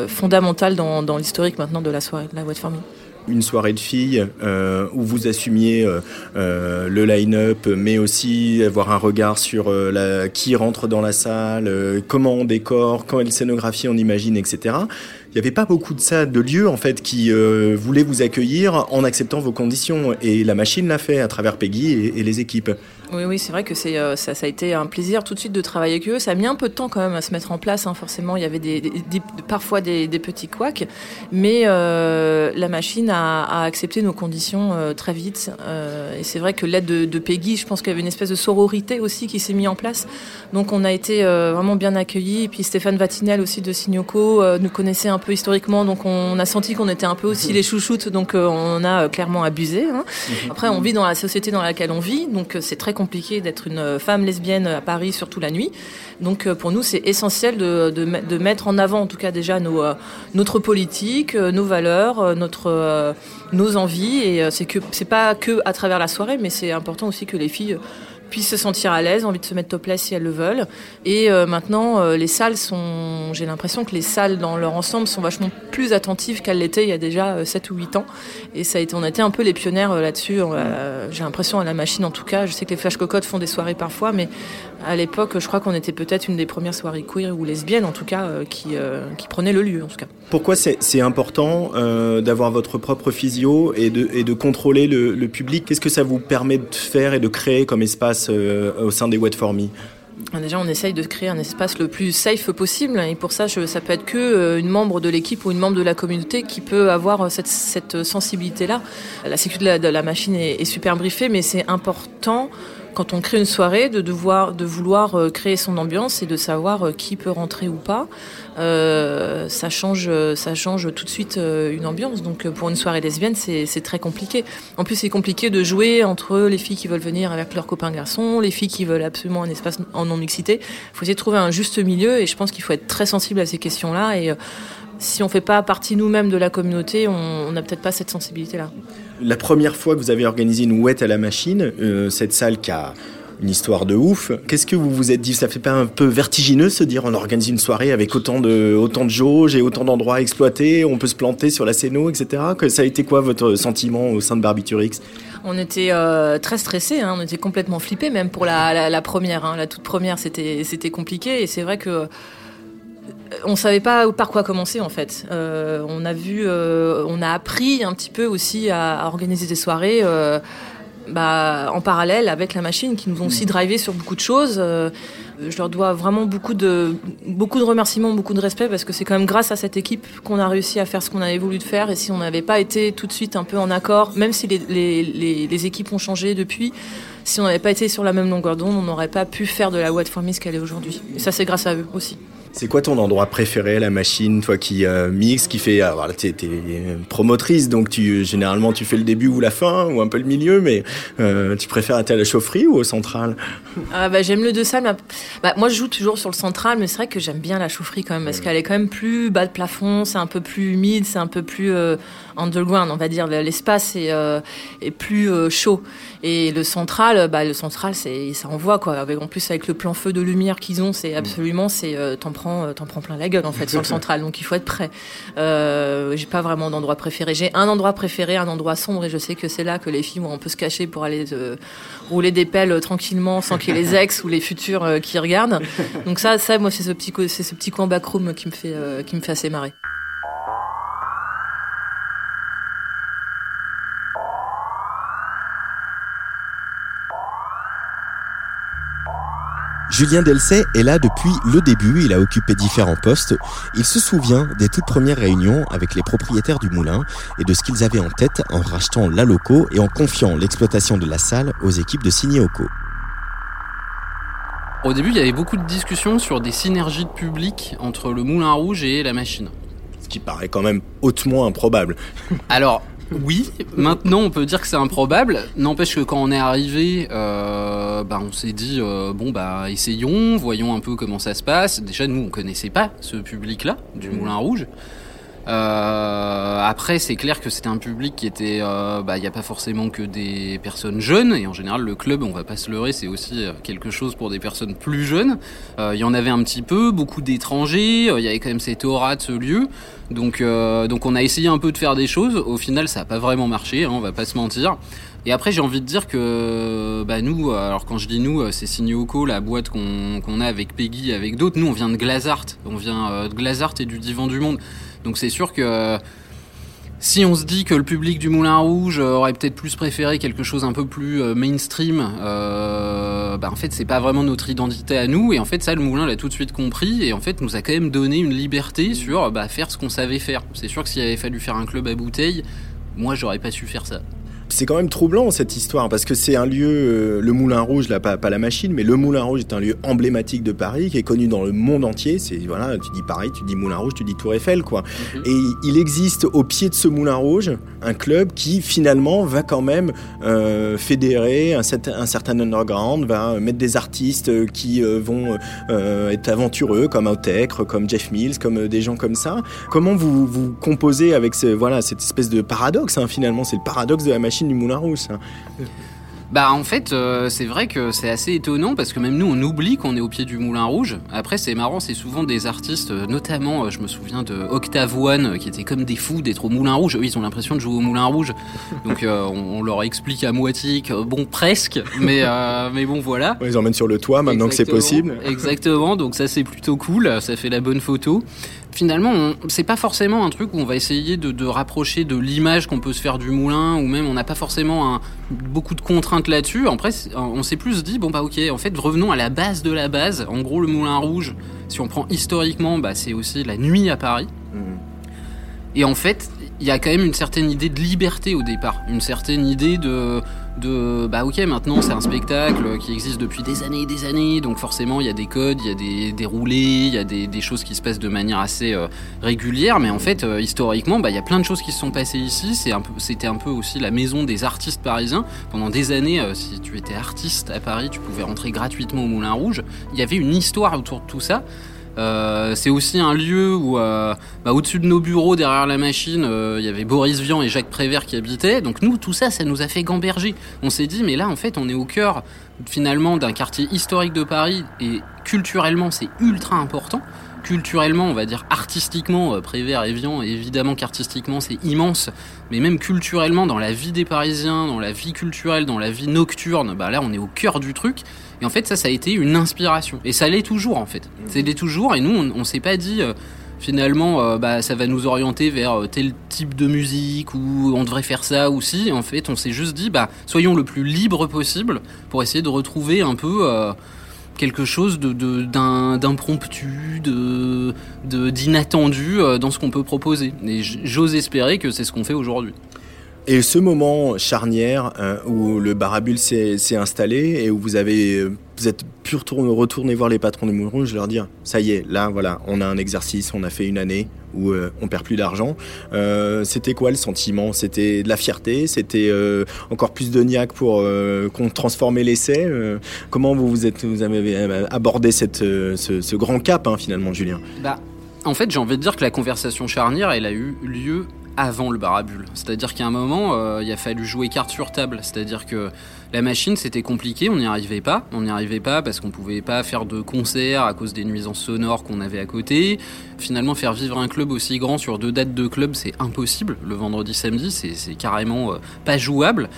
fondamental dans, dans l'historique maintenant de la soirée de la ouette famille. Une soirée de filles euh, où vous assumiez euh, euh, le line-up, mais aussi avoir un regard sur qui rentre dans la salle, comment on décore, quelle scénographie on imagine, etc. Il n'y avait pas beaucoup de ça, de lieux en fait qui voulaient vous accueillir en acceptant vos conditions. Et la machine l'a fait à travers Peggy et les équipes. Oui, oui, c'est vrai que c'est, euh, ça, ça a été un plaisir tout de suite de travailler avec eux. Ça a mis un peu de temps quand même à se mettre en place. hein. Forcément, il y avait des, des- des- parfois des, des petits couacs, mais euh, la machine a, a accepté nos conditions euh, très vite. Euh, et c'est vrai que l'aide de, de Peggy, je pense qu'il y avait une espèce de sororité aussi qui s'est mise en place. Donc on a été vraiment bien accueillis. Et puis Stéphane Vatinel aussi de Signoco nous connaissait un peu historiquement, donc on a senti qu'on était un peu aussi les chouchoutes. Donc on a clairement abusé. hein. Après, on vit dans la société dans laquelle on vit, donc c'est très compliqué d'être une femme lesbienne à Paris, surtout la nuit. Donc euh, pour nous, c'est essentiel de, de, me- de mettre en avant, en tout cas déjà nos, euh, notre politique, euh, nos valeurs, notre, nos envies. Et c'est que pas que à travers la soirée, mais c'est important aussi que les filles puissent se sentir à l'aise, envie de se mettre topless si elles le veulent. Et euh, maintenant, euh, les salles sont, j'ai l'impression que les salles dans leur ensemble sont vachement plus attentives qu'elles l'étaient il y a déjà euh, 7 ou 8 ans. Et ça a été, on a été un peu les pionnières euh, là-dessus. J'ai l'impression à la machine en tout cas. Je sais que les Flash Cocottes font des soirées parfois, mais à l'époque, je crois qu'on était peut-être une des premières soirées queer ou lesbiennes en tout cas euh, qui, euh, qui prenait le lieu en tout cas. Pourquoi c'est important euh, d'avoir votre propre physio et de, et de contrôler le, le public? Qu'est-ce que ça vous permet de faire et de créer comme espace euh, au sein des Wet For Me? Déjà, on essaye de créer un espace le plus safe possible, et pour ça, je- ça peut être que une membre de l'équipe ou une membre de la communauté qui peut avoir cette, cette sensibilité-là. La sécurité de la, de la machine est, est super briefée, mais c'est important quand on crée une soirée de devoir, de vouloir euh, créer son ambiance et de savoir euh, qui peut rentrer ou pas. Euh, ça change, ça change tout de suite une ambiance. Donc pour une soirée lesbienne, c'est très compliqué. En plus, c'est compliqué de jouer entre les filles qui veulent venir avec leurs copains garçons, les filles qui veulent absolument un espace en non mixité. Il faut essayer de trouver un juste milieu et je pense qu'il faut être très sensible à ces questions-là. Si on fait pas partie nous-mêmes de la communauté, on n'a peut-être pas cette sensibilité-là. La première fois que vous avez organisé une ouette à la machine, euh, cette salle qui a une histoire de ouf, qu'est-ce que vous vous êtes dit? Ça fait pas un peu vertigineux se dire on organise une soirée avec autant de, autant de jauges et autant d'endroits à exploiter, on peut se planter sur la scéno, etc. Que ça a été quoi votre sentiment au sein de Barbiturix? On était euh, très stressés, hein, on était complètement flippés, même pour la, la, la première, hein, la toute première, c'était c'était compliqué et c'est vrai que on savait pas par quoi commencer en fait. Euh, on a vu, euh, on a appris un petit peu aussi à, organiser des soirées. euh, bah, en parallèle avec la machine qui nous ont aussi drivé sur beaucoup de choses. Euh, je leur dois vraiment beaucoup de, beaucoup de remerciements, beaucoup de respect parce que c'est quand même grâce à cette équipe qu'on a réussi à faire ce qu'on avait voulu de faire et si on n'avait pas été tout de suite un peu en accord, même si les, les, équipes ont changé depuis, si on n'avait pas été sur la même longueur d'onde, on n'aurait pas pu faire de la What for ce qu'elle est aujourd'hui. Et ça c'est grâce à eux aussi. C'est quoi ton endroit préféré la machine, toi qui euh, mixe, qui fait, alors là, t'es, t'es promotrice, donc tu généralement tu fais le début ou la fin ou un peu le milieu, mais euh, tu préfères être à la chaufferie ou au central? Ah bah, j'aime le deux salles. mais- Bah, moi, je joue toujours sur le central, mais c'est vrai que j'aime bien la chaufferie quand même, parce qu'elle est quand même plus bas de plafond, c'est un peu plus humide, c'est un peu plus euh, underground, on va dire. L'espace est, euh, est plus euh, chaud. Et le central, bah, le central, c'est ça envoie quoi. Avec, en plus, avec le plan feu de lumière qu'ils ont, c'est absolument, c'est euh, t'en prends, euh, t'en prends plein la gueule en fait sur le central. Donc il faut être prêt. Euh, j'ai pas vraiment d'endroit préféré. J'ai un endroit préféré, un endroit sombre, et je sais que c'est là que les filles vont un peu se cacher pour aller euh, rouler des pelles euh, tranquillement sans qu'il y ait les ex ou les futurs euh, qui regardent. Donc ça, ça, moi, c'est ce petit, c'est ce petit coin backroom qui me fait, euh, qui me fait assez marrer. Julien Delcey est là depuis le début, il a occupé différents postes. Il se souvient des toutes premières réunions avec les propriétaires du moulin et de ce qu'ils avaient en tête en rachetant la loco et en confiant l'exploitation de la salle aux équipes de Signéoco. Au début, il y avait beaucoup de discussions sur des synergies de public entre le Moulin Rouge et la machine. Ce qui paraît quand même hautement improbable. Alors, oui, maintenant on peut dire que c'est improbable. N'empêche que quand on est arrivé, euh, bah, on s'est dit, euh, bon, bah, essayons, voyons un peu comment ça se passe. Déjà, nous, on connaissait pas ce public-là, du Moulin Rouge. Euh, après, c'est clair que c'était un public qui était, euh, bah, il n'y a pas forcément que des personnes jeunes, et en général, le club, on va pas se leurrer, c'est aussi euh, quelque chose pour des personnes plus jeunes. Euh, Il y en avait un petit peu, beaucoup d'étrangers, euh, il y avait quand même cette aura de ce lieu. Donc, donc on a essayé un peu de faire des choses. Au final, ça n'a pas vraiment marché, hein, on va pas se mentir. Et après, j'ai envie de dire que bah, nous, alors quand je dis nous, c'est Signoco, la boîte qu'on qu'on a avec Peggy, avec d'autres. Nous, on vient de Glazart. On vient de Glazart et du Divan du Monde. Donc c'est sûr que euh, si on se dit que le public du Moulin Rouge euh, aurait peut-être plus préféré quelque chose un peu plus euh, mainstream, bah en fait c'est pas vraiment notre identité à nous et en fait ça le Moulin l'a tout de suite compris et en fait nous a quand même donné une liberté sur bah, faire ce qu'on savait faire. C'est sûr que s'il avait fallu faire un club à bouteille, moi j'aurais pas su faire ça. C'est quand même troublant cette histoire parce que c'est un lieu, euh, le Moulin Rouge, là pas, pas la machine, mais le Moulin Rouge est un lieu emblématique de Paris qui est connu dans le monde entier. C'est voilà, tu dis Paris, tu dis Moulin Rouge, tu dis Tour Eiffel, quoi. Et il existe au pied de ce Moulin Rouge un club qui finalement va quand même euh, fédérer un, certain- un certain underground, va mettre des artistes euh, qui euh, vont euh, être aventureux comme Outekre, comme Jeff Mills, comme euh, des gens comme ça. Comment vous vous composez avec ce, voilà cette espèce de paradoxe hein, finalement, c'est le paradoxe de la machine du Moulin Rouge. ça. Bah en fait euh, c'est vrai que c'est assez étonnant parce que même nous on oublie qu'on est au pied du Moulin Rouge. Après c'est marrant, c'est souvent des artistes, euh, notamment euh, je me souviens de Octave One qui étaient comme des fous d'être au Moulin Rouge. Eux ils ont l'impression de jouer au Moulin Rouge. Donc euh, on, on leur explique à moitié que bon presque, mais mais bon voilà. On les emmène sur le toit maintenant que c'est Exactement. possible. Exactement, donc ça c'est plutôt cool, ça fait la bonne photo. Finalement, on- c'est pas forcément un truc où on va essayer de, de rapprocher de l'image qu'on peut se faire du moulin, ou même on n'a pas forcément un- beaucoup de contraintes là-dessus. Après, on s'est plus dit, bon bah ok, en fait, revenons à la base de la base. En gros, le Moulin Rouge, si on prend historiquement, bah, c'est aussi la nuit à Paris. Et en fait, il y a quand même une certaine idée de liberté au départ, une certaine idée de, bah ok, maintenant c'est un spectacle qui existe depuis des années et des années, donc forcément il y a des codes, il y a des, des il y a des, choses qui se passent de manière assez euh, régulière, mais en fait euh, historiquement, bah il y a plein de choses qui se sont passées ici. C'était un peu aussi la maison des artistes parisiens. Pendant des années, euh, si tu étais artiste à Paris, tu pouvais rentrer gratuitement au Moulin Rouge. Il y avait une histoire autour de tout ça. Euh, c'est aussi un lieu où, euh, bah, au-dessus de nos bureaux, derrière la machine, euh, il y avait Boris Vian et Jacques Prévert qui habitaient. Donc nous, tout ça, ça nous a fait gamberger. On s'est dit, mais là, en fait, on est au cœur finalement d'un quartier historique de Paris et culturellement, c'est ultra important. Culturellement, on va dire artistiquement, Prévert et Vian, évidemment qu'artistiquement, c'est immense. Mais même culturellement, dans la vie des Parisiens, dans la vie culturelle, dans la vie nocturne, bah là, on est au cœur du truc. Et en fait, ça, ça a été une inspiration. Et ça l'est toujours, en fait. C'est l'est toujours. Et nous, on, on s'est pas dit, euh, finalement, euh, bah, ça va nous orienter vers euh, tel type de musique ou on devrait faire ça aussi. En fait, on s'est juste dit, bah, soyons le plus libre possible pour essayer de retrouver un peu euh, quelque chose de, de- d'un- d'impromptu, de, de, d'inattendu euh, dans ce qu'on peut proposer. Et j'ose espérer que c'est ce qu'on fait aujourd'hui. Et ce moment charnière euh, où le barabule s'est installé et où vous avez vous êtes pu retourner, voir les patrons du Moulin Rouge, leur dire ça y est, là voilà, on a un exercice, on a fait une année où euh, on perd plus d'argent. Euh, c'était quoi le sentiment? C'était de la fierté? C'était euh, encore plus de niaque pour euh, qu'on transformait l'essai? Comment vous vous êtes vous avez abordé cette, ce, ce grand cap hein, finalement, Julien? Bah, en fait, j'ai envie de dire que la conversation charnière, elle a eu lieu avant le barabule. C'est-à-dire qu'à un moment, euh, il a fallu jouer carte sur table. C'est-à-dire que la machine, c'était compliqué, on n'y arrivait pas. On n'y arrivait pas parce qu'on pouvait pas faire de concert à cause des nuisances sonores qu'on avait à côté. Finalement, faire vivre un club aussi grand sur deux dates de club, c'est impossible. Le vendredi, samedi, c'est carrément euh, pas jouable.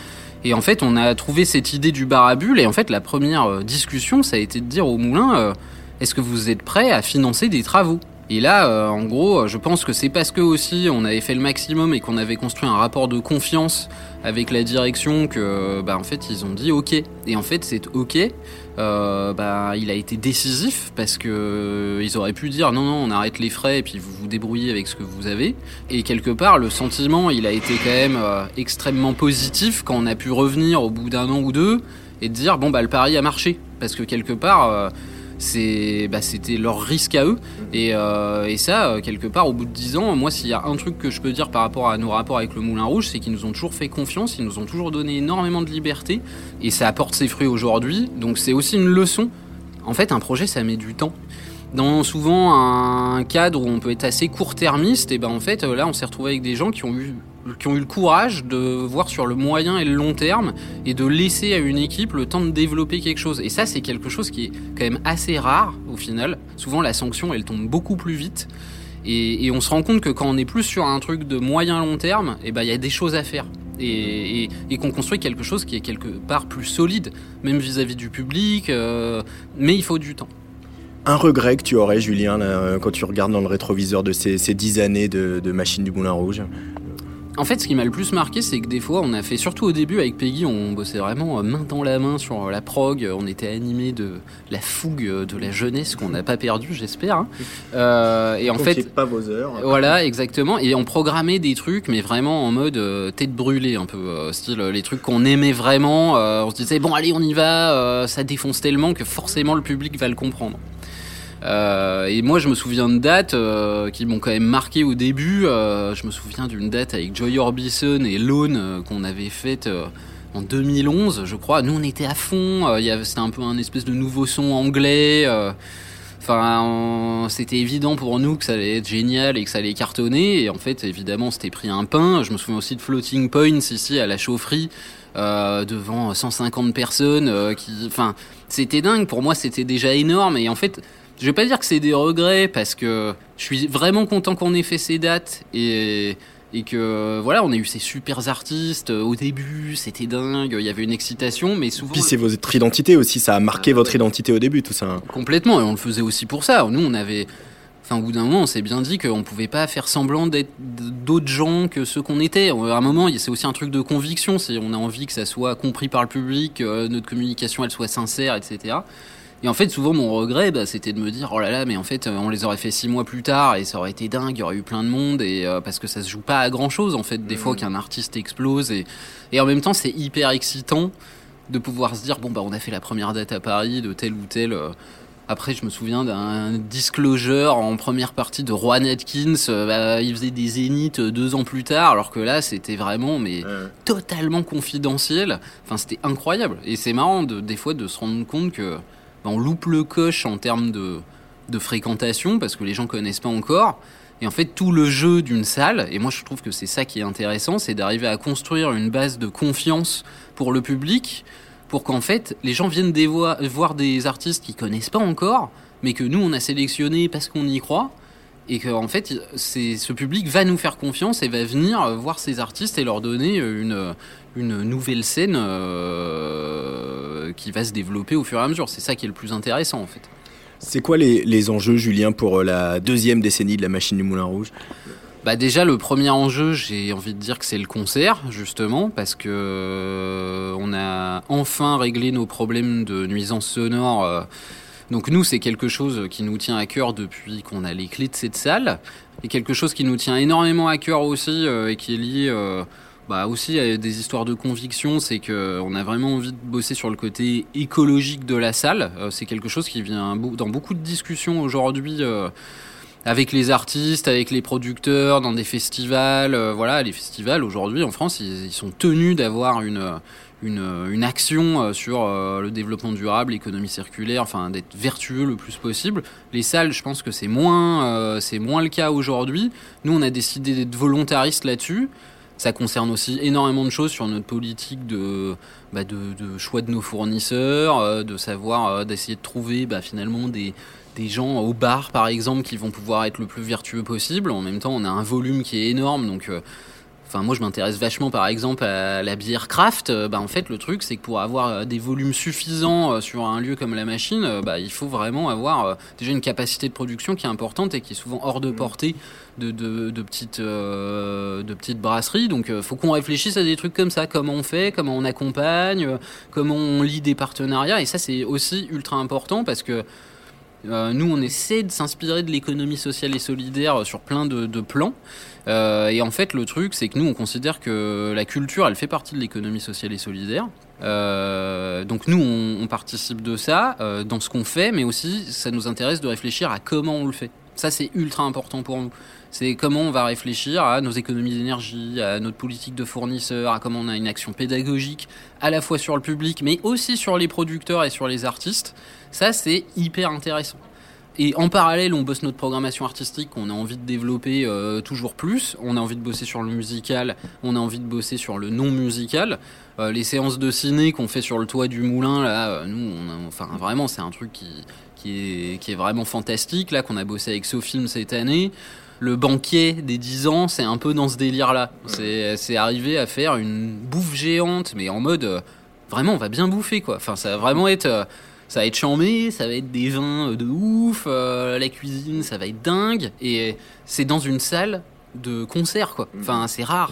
Et en fait, on a trouvé cette idée du barabule. Et en fait, la première euh, discussion, ça a été de dire au moulin, est-ce que vous êtes prêt à financer des travaux? Et là, euh, en gros, je pense que c'est parce que aussi on avait fait le maximum et qu'on avait construit un rapport de confiance avec la direction que, bah, en fait, ils ont dit OK. Et en fait, c'est OK. Euh, bah, il a été décisif parce que euh, ils auraient pu dire non, non, on arrête les frais et puis vous vous débrouillez avec ce que vous avez. Et quelque part, le sentiment, il a été quand même euh, extrêmement positif quand on a pu revenir au bout d'un an ou deux et dire bon bah le pari a marché parce que quelque part. Bah, c'était leur risque à eux. Et, euh, ça euh, quelque part au bout de 10 ans moi s'il y a un truc que je peux dire par rapport à nos rapports avec le Moulin Rouge c'est qu'ils nous ont toujours fait confiance ils nous ont toujours donné énormément de liberté et ça apporte ses fruits aujourd'hui. Donc c'est aussi une leçon. En fait un projet ça met du temps. Dans souvent un cadre où on peut être assez court-termiste, et ben en fait euh, là on s'est retrouvé avec des gens qui ont eu qui ont eu le courage de voir sur le moyen et le long terme et de laisser à une équipe le temps de développer quelque chose. Et ça c'est quelque chose qui est quand même assez rare au final. Souvent la sanction elle tombe beaucoup plus vite. Et, on se rend compte que quand on est plus sur un truc de moyen long terme, et ben il y a des choses à faire. Et, qu'on construit quelque chose qui est quelque part plus solide, même vis-à-vis du public, euh, mais il faut du temps. Un regret que tu aurais, Julien, euh, quand tu regardes dans le rétroviseur de ces dix années de, de machine du Moulin Rouge? En fait, ce qui m'a le plus marqué, c'est que des fois, on a fait, surtout au début avec Peggy, on bossait vraiment euh, main dans la main sur euh, la prog. On était animé de la fougue euh, de la jeunesse qu'on n'a pas perdue, j'espère. hein. Euh, et en Comptez fait, pas vos heures. voilà, exactement. Et on programmait des trucs, mais vraiment en mode euh, tête brûlée, un peu euh, style euh, les trucs qu'on aimait vraiment. euh, on se disait bon, allez, on y va. euh, ça défonce tellement que forcément le public va le comprendre. Euh, et moi, je me souviens de dates euh, qui m'ont quand même marqué au début. Euh, je me souviens d'une date avec Joy Orbison et Lone qu'on avait faite en 2011, je crois. Nous, on était à fond. C'était un peu un espèce de nouveau son anglais. Enfin, c'était évident pour nous que ça allait être génial et que ça allait cartonner. Et en fait, évidemment, on s'était pris un pain. Je me souviens aussi de Floating Points ici à la chaufferie, devant 150 personnes. enfin, c'était dingue. Pour moi, c'était déjà énorme. Et en fait, je vais pas dire que c'est des regrets parce que je suis vraiment content qu'on ait fait ces dates et et que voilà, on a eu ces super artistes euh, au début. C'était dingue. Il y avait une excitation, mais souvent. Puis c'est votre identité aussi, ça a marqué votre identité au début, tout ça. Complètement, et on le faisait aussi pour ça. Nous, on avait Enfin, au bout d'un moment, on s'est bien dit qu'on pouvait pas faire semblant d'être d'autres gens que ceux qu'on était. À un moment, c'est aussi un truc de conviction. C'est on a envie que ça soit compris par le public, que notre communication elle soit sincère, etc. Et en fait, souvent, mon regret, bah, c'était de me dire, oh là là, mais en fait, euh, on les aurait fait six mois plus tard et ça aurait été dingue, il y aurait eu plein de monde et euh, parce que ça se joue pas à grand chose, en fait, des fois qu'un artiste explose et, et en même temps, c'est hyper excitant de pouvoir se dire, bon, bah, on a fait la première date à Paris de tel ou tel. euh, après, je me souviens d'un disclosure en première partie de Roy Atkins. euh, bah, il faisait des zéniths deux ans plus tard, alors que là, c'était vraiment mais totalement confidentiel. Enfin, c'était incroyable. Et c'est marrant de, des fois de se rendre compte que on loupe le coche en termes de, fréquentation parce que les gens connaissent pas encore. Et en fait, tout le jeu d'une salle, et moi je trouve que c'est ça qui est intéressant, c'est d'arriver à construire une base de confiance pour le public, pour qu'en fait les gens viennent voir des artistes qu'ils connaissent pas encore, mais que nous on a sélectionné parce qu'on y croit, et que en fait ce public va nous faire confiance et va venir voir ces artistes et leur donner une une nouvelle scène euh, qui va se développer au fur et à mesure. C'est ça qui est le plus intéressant en fait. C'est quoi les, les enjeux, Julien, pour euh, la deuxième décennie de la machine du Moulin Rouge? Bah déjà le premier enjeu, j'ai envie de dire que c'est le concert justement parce que euh, on a enfin réglé nos problèmes de nuisance sonore. euh. Donc nous c'est quelque chose qui nous tient à cœur depuis qu'on a les clés de cette salle et quelque chose qui nous tient énormément à cœur aussi euh, et qui est lié euh, bah aussi à des histoires de conviction, c'est que on a vraiment envie de bosser sur le côté écologique de la salle. Euh, c'est quelque chose qui vient dans beaucoup de discussions aujourd'hui. euh, avec les artistes, avec les producteurs, dans des festivals. euh, voilà, les festivals aujourd'hui en France, ils, sont tenus d'avoir une, une, action euh, sur euh, le développement durable, l'économie circulaire, enfin d'être vertueux le plus possible. Les salles, je pense que c'est moins, euh, c'est moins le cas aujourd'hui. Nous, on a décidé d'être volontaristes là-dessus. Ça concerne aussi énormément de choses sur notre politique de, bah, choix de nos fournisseurs, euh, de savoir, euh, d'essayer de trouver bah, finalement des, des gens au bar par exemple qui vont pouvoir être le plus vertueux possible. En même temps, on a un volume qui est énorme, donc euh, Enfin, moi, je m'intéresse vachement, par exemple, à la bière craft. Euh, Bah, en fait, le truc, c'est que pour avoir euh, des volumes suffisants euh, sur un lieu comme la machine, bah, il faut vraiment avoir déjà une capacité de production qui est importante et qui est souvent hors de portée de, de, de petites, euh, de petites brasseries. Donc, euh, faut qu'on réfléchisse à des trucs comme ça. Comment on fait, comment on accompagne, comment on lie des partenariats. Et ça, c'est aussi ultra important parce que euh, nous, on essaie de s'inspirer de l'économie sociale et solidaire sur plein de, plans. Euh, et en fait, le truc, c'est que nous, on considère que la culture, elle fait partie de l'économie sociale et solidaire. Euh, donc nous, on, on participe de ça dans ce qu'on fait, mais aussi, ça nous intéresse de réfléchir à comment on le fait. Ça, c'est ultra important pour nous. C'est comment on va réfléchir à nos économies d'énergie, à notre politique de fournisseurs, à comment on a une action pédagogique à la fois sur le public, mais aussi sur les producteurs et sur les artistes. Ça, c'est hyper intéressant. Et en parallèle, on bosse notre programmation artistique qu'on a envie de développer euh, toujours plus. On a envie de bosser sur le musical, on a envie de bosser sur le non musical. Euh, les séances de ciné qu'on fait sur le toit du moulin, là, euh, nous, on a- enfin vraiment, c'est un truc qui, qui, est, qui est vraiment fantastique. Là, qu'on a bossé avec Sofilm cette année. Le banquier des 10 ans, c'est un peu dans ce délire-là. C'est arriver à faire une bouffe géante, mais en mode vraiment, on va bien bouffer quoi. Enfin, ça va vraiment être. Ça va être chambé, ça va être des vins euh, de ouf, euh, la cuisine, ça va être dingue. Et c'est dans une salle de concert, quoi. Enfin, c'est rare.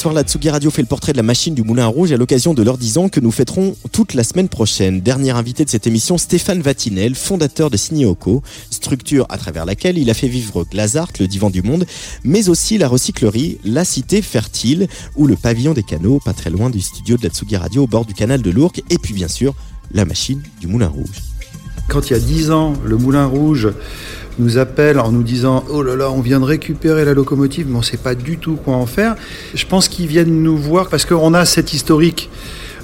Soir, la Tsugi Radio fait le portrait de la machine du Moulin Rouge à l'occasion de leurs 10 ans que nous fêterons toute la semaine prochaine. Dernier invité de cette émission, Stéphane Vatinel, fondateur de Signeoco, structure à travers laquelle il a fait vivre Glazart, le divan du monde, mais aussi la recyclerie, la cité fertile ou le pavillon des canaux, pas très loin du studio de la Tsugi Radio au bord du canal de l'Ourcq, et puis bien sûr, la machine du Moulin Rouge. Quand il y a 10 ans, le Moulin Rouge nous appelle en nous disant Oh là là, on vient de récupérer la locomotive, mais on ne sait pas du tout quoi en faire. Je pense qu'ils viennent nous voir parce qu'on a cet historique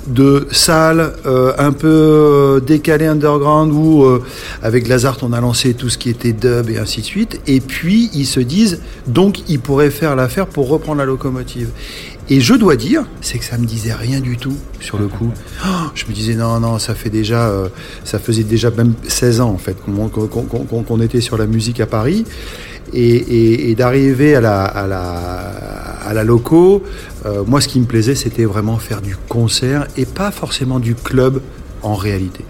de salles euh, un peu euh, décalées underground où euh, avec Lazare on a lancé tout ce qui était dub et ainsi de suite et puis ils se disent donc ils pourraient faire l'affaire pour reprendre la locomotive et je dois dire, c'est que ça me disait rien du tout sur le coup. Oh, je me disais non, non, ça fait déjà, euh, ça faisait déjà même 16 ans en fait qu'on était sur la musique à Paris. Et d'arriver à la, à la, à la loco, euh, moi ce qui me plaisait c'était vraiment faire du concert et pas forcément du club en réalité.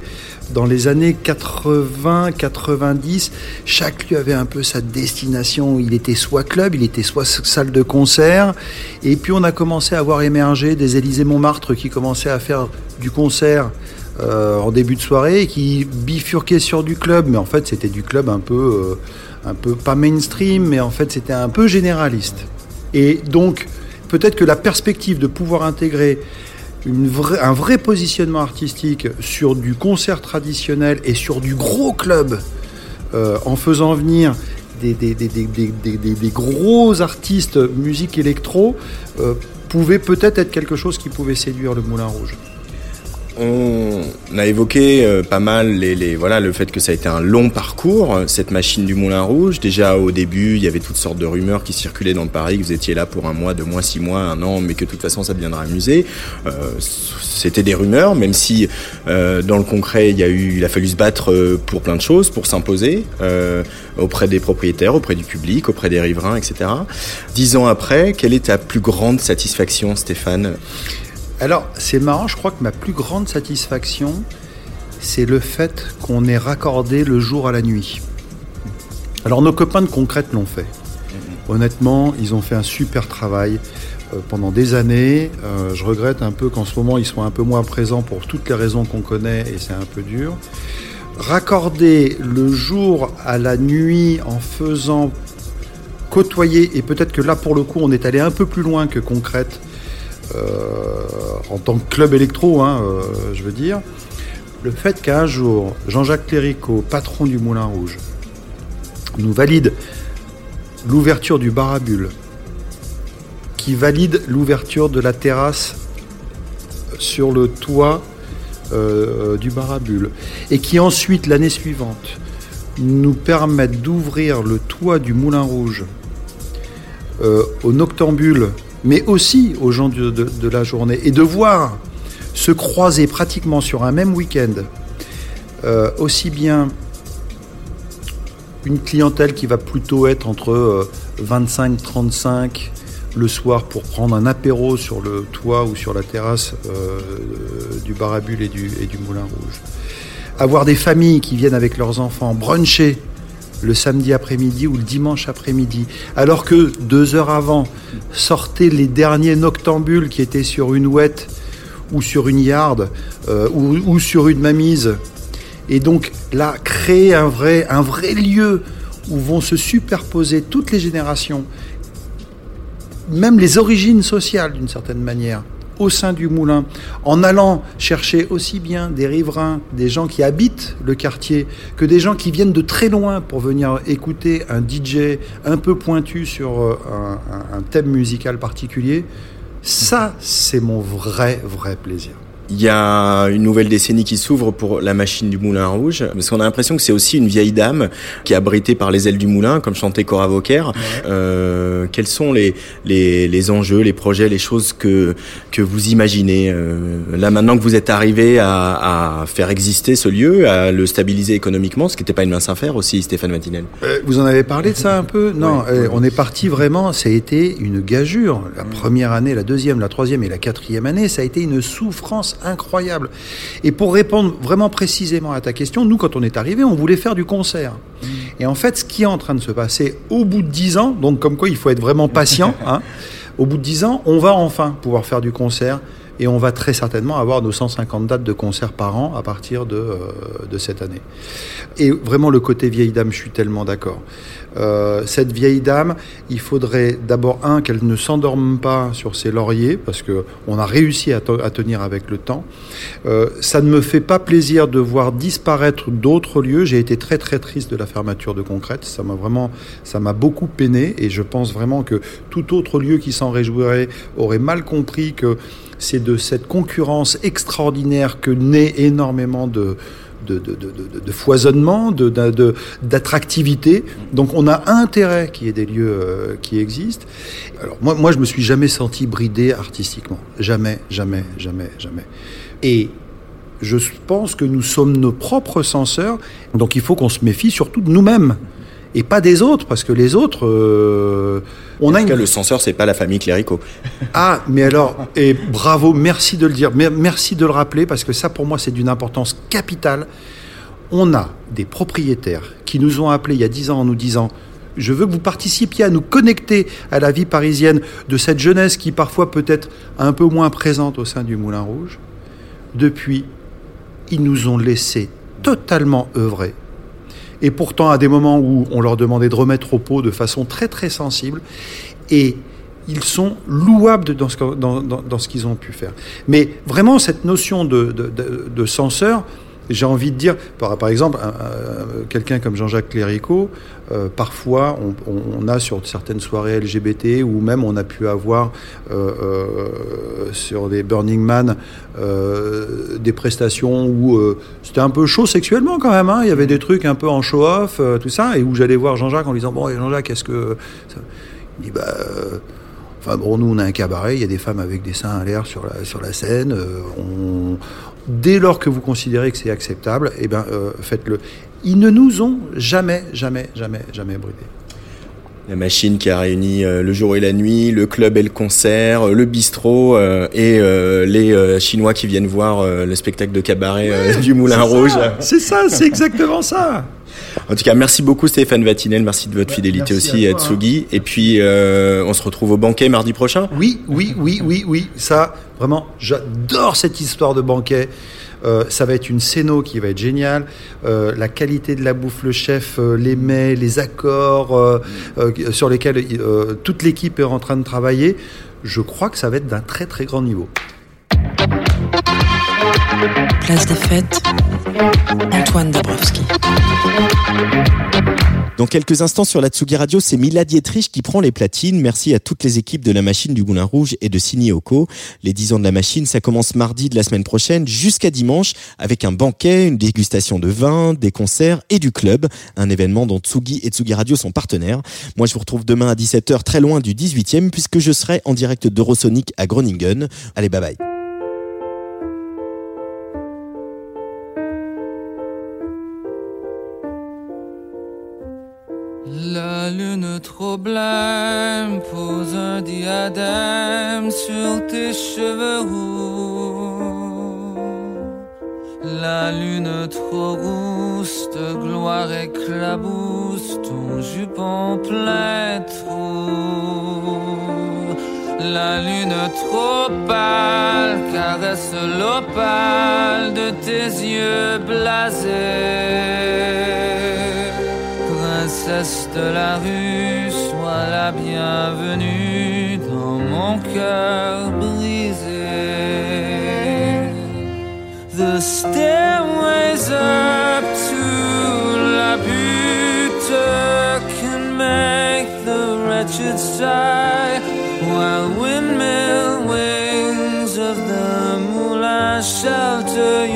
Dans les années 80-90, chaque lieu avait un peu sa destination. Il était soit club, il était soit salle de concert. Et puis on a commencé à voir émerger des Élysées Montmartre qui commençaient à faire du concert euh, en début de soirée et qui bifurquaient sur du club. Mais en fait, c'était du club un peu, euh, un peu pas mainstream, mais en fait, c'était un peu généraliste. Et donc, peut-être que la perspective de pouvoir intégrer un vrai positionnement artistique sur du concert traditionnel et sur du gros club, euh, en faisant venir des gros artistes musique électro, euh, pouvait peut-être être quelque chose qui pouvait séduire le Moulin Rouge. On a évoqué euh, pas mal les, voilà le fait que ça a été un long parcours euh, cette machine du Moulin Rouge. Déjà au début, il y avait toutes sortes de rumeurs qui circulaient dans Paris que vous étiez là pour un mois, deux mois, six mois, un an, mais que de toute façon ça deviendra un musée. Euh, C'était des rumeurs, même si dans le concret il a eu, il a fallu se battre pour plein de choses, pour s'imposer auprès des propriétaires, auprès du public, auprès des riverains, etc. Dix ans après, quelle est ta plus grande satisfaction, Stéphane? Alors, c'est marrant, je crois que ma plus grande satisfaction, c'est le fait qu'on ait raccordé le jour à la nuit. Alors, nos copains de Concrète l'ont fait. Honnêtement, ils ont fait un super travail euh, pendant des années. Euh, je regrette un peu qu'en ce moment, ils soient un peu moins présents pour toutes les raisons qu'on connaît et c'est un peu dur. Raccorder le jour à la nuit en faisant côtoyer, et peut-être que là, pour le coup, on est allé un peu plus loin que Concrète, en tant que club électro, hein, euh, je veux dire, le fait qu'un jour, Jean-Jacques Cléricault, patron du Moulin Rouge, nous valide l'ouverture du bar à bulles, qui valide l'ouverture de la terrasse sur le toit euh, du bar à bulles, et qui ensuite, l'année suivante, nous permettent d'ouvrir le toit du Moulin Rouge euh, aux noctambules, mais aussi aux gens de, la journée, et de voir se croiser pratiquement sur un même week-end euh, aussi bien une clientèle qui va plutôt être entre 25-35 le soir pour prendre un apéro sur le toit ou sur la terrasse euh, du bar à bulles et du, et du Moulin Rouge. Avoir des familles qui viennent avec leurs enfants bruncher le samedi après-midi ou le dimanche après-midi, alors que deux heures avant sortaient les derniers noctambules qui étaient sur une ouette ou sur une yard euh, ou, sur une mamise. Et donc là, créer un vrai lieu où vont se superposer toutes les générations, même les origines sociales d'une certaine manière, au sein du moulin, en allant chercher aussi bien des riverains, des gens qui habitent le quartier, que des gens qui viennent de très loin pour venir écouter un DJ un peu pointu sur euh, un, thème musical particulier. Ça, c'est mon vrai, vrai plaisir. Il y a une nouvelle décennie qui s'ouvre pour la machine du Moulin Rouge, parce qu'on a l'impression que c'est aussi une vieille dame qui est abritée par les ailes du moulin, comme chantait Cora Vauquer. Euh, quels sont les, les, les enjeux, les projets, les choses que, que vous imaginez euh, Là maintenant que vous êtes arrivé à, à faire exister ce lieu, à le stabiliser économiquement, ce qui n'était pas une mince affaire aussi, Stéphane Matinel? Euh, vous en avez parlé de ça un peu? Non, euh, on est parti vraiment, ça a été une gageure. La première année, la deuxième, la troisième et la quatrième année, ça a été une souffrance incroyable. Et pour répondre vraiment précisément à ta question, nous, quand on est arrivé, on voulait faire du concert. Et en fait, ce qui est en train de se passer au bout de dix ans, donc comme quoi il faut être vraiment patient, hein, Au bout de 10 ans, on va enfin pouvoir faire du concert et on va très certainement avoir nos 150 dates de concert par an à partir de, euh, de cette année. Et vraiment le côté vieille dame, je suis tellement d'accord. Euh, cette vieille dame, il faudrait d'abord un qu'elle ne s'endorme pas sur ses lauriers parce que on a réussi à tenir avec le temps. Euh, ça ne me fait pas plaisir de voir disparaître d'autres lieux. J'ai été très très triste de la fermeture de Concrète. Ça m'a vraiment, ça m'a beaucoup peiné et je pense vraiment que tout autre lieu qui s'en réjouirait aurait mal compris que c'est de cette concurrence extraordinaire que naît énormément de de, de, de, de- foisonnement, d'attractivité. Donc on a intérêt qu'il y ait des lieux euh, qui existent. Alors moi, moi, je me suis jamais senti bridé artistiquement. Jamais, jamais, jamais, jamais. Et je pense que nous sommes nos propres censeurs, donc il faut qu'on se méfie surtout de nous-mêmes et pas des autres, parce que les autres, euh, on a En tout une cas, le censeur, c'est pas la famille Clérico. ah, mais alors, et bravo, merci de le dire, mer- merci de le rappeler, parce que ça, pour moi, c'est d'une importance capitale. On a des propriétaires qui nous ont appelés il y a dix ans en nous disant je veux que vous participiez à nous connecter à la vie parisienne de cette jeunesse qui parfois peut être un peu moins présente au sein du Moulin Rouge. Depuis, ils nous ont laissé totalement œuvrer. Et pourtant, à des moments où on leur demandait de remettre au pot de façon très très sensible, et ils sont louables dans ce, qu'ils ont pu faire. Mais vraiment, cette notion de, de, censeur, j'ai envie de dire, par, exemple, un- un- quelqu'un comme Jean-Jacques Cléricault, euh, parfois on, a sur certaines soirées LGBT, ou même on a pu avoir euh, euh, sur des Burning Man des prestations où c'était un peu chaud sexuellement quand même, hein. il y avait des trucs un peu en show-off, tout ça, et où j'allais voir Jean-Jacques en lui disant, bon, Jean-Jacques, est-ce que... Il dit, bah... Enfin bon, nous on a un cabaret, il y a des femmes avec des seins à l'air sur la, sur la scène. on- Dès lors que vous considérez que c'est acceptable, eh ben, euh, faites-le. Ils ne nous ont jamais, jamais, jamais, jamais brûlés. La machine qui a réuni euh, le jour et la nuit, le club et le concert, euh, le bistrot euh, et euh, les euh, Chinois qui viennent voir euh, le spectacle de cabaret euh, du Moulin c'est ça, Rouge. C'est ça, c'est exactement ça. En tout cas, merci beaucoup Stéphane Vatinel, merci de votre fidélité aussi à à, toi, hein. Tsugi. Et puis, euh, on se retrouve au banquet mardi prochain. Oui, oui, oui, oui, oui. Ça, vraiment, j'adore cette histoire de banquet. Euh, ça va être une scéno qui va être géniale. Euh, la qualité de la bouffe, le chef, euh, les mets, les accords sur lesquels toute l'équipe est en train de travailler. Je crois que ça va être d'un très très grand niveau. Place des fêtes, Antoine Dabrowski. Dans quelques instants sur la Tsugi Radio, c'est Mila Dietrich qui prend les platines. Merci à toutes les équipes de la machine du Moulin Rouge et de Signy Oko. Les 10 ans de la machine, ça commence mardi de la semaine prochaine jusqu'à dimanche avec un banquet, une dégustation de vin, des concerts et du club. Un événement dont Tsugi et Tsugi Radio sont partenaires. Moi, je vous retrouve demain à 17h très loin du 18e puisque je serai en direct d'Eurosonic à Groningen. Allez, bye bye. La lune trop blême pose un diadème sur tes cheveux roux. La lune trop rousse de gloire éclabousse ton jupon plein de trous. La lune trop pâle caresse l'opale de tes yeux blasés. Princesse de la rue, sois la bienvenue dans mon cœur brisé. The stairways up to la butte can make the wretched sigh, while windmill wings of the moulin shelter you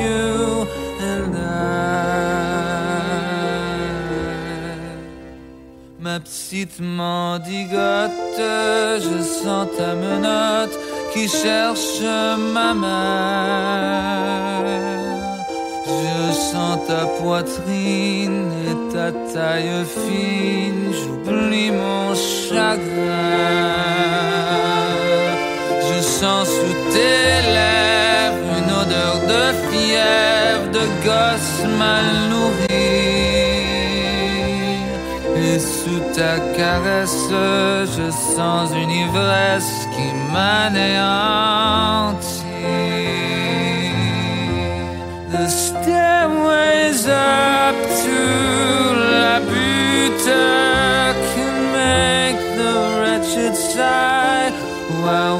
Ma petite mendigote, je sens ta menotte qui cherche ma main. Je sens ta poitrine et ta taille fine, j'oublie mon chagrin. Je sens sous tes lèvres une odeur de fièvre, de gosse mal nourri. Ta caresse, je sens une ivresse qui m'anéantit. The stairways up to la butte can make the wretched sigh, while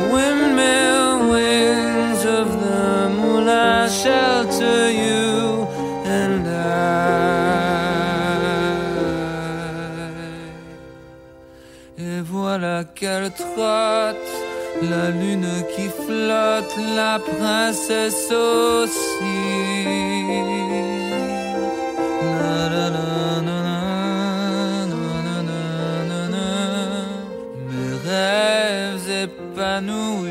qu'elle trotte, la lune qui flotte, la princesse aussi. La, la, la, Mes rêves épanouis.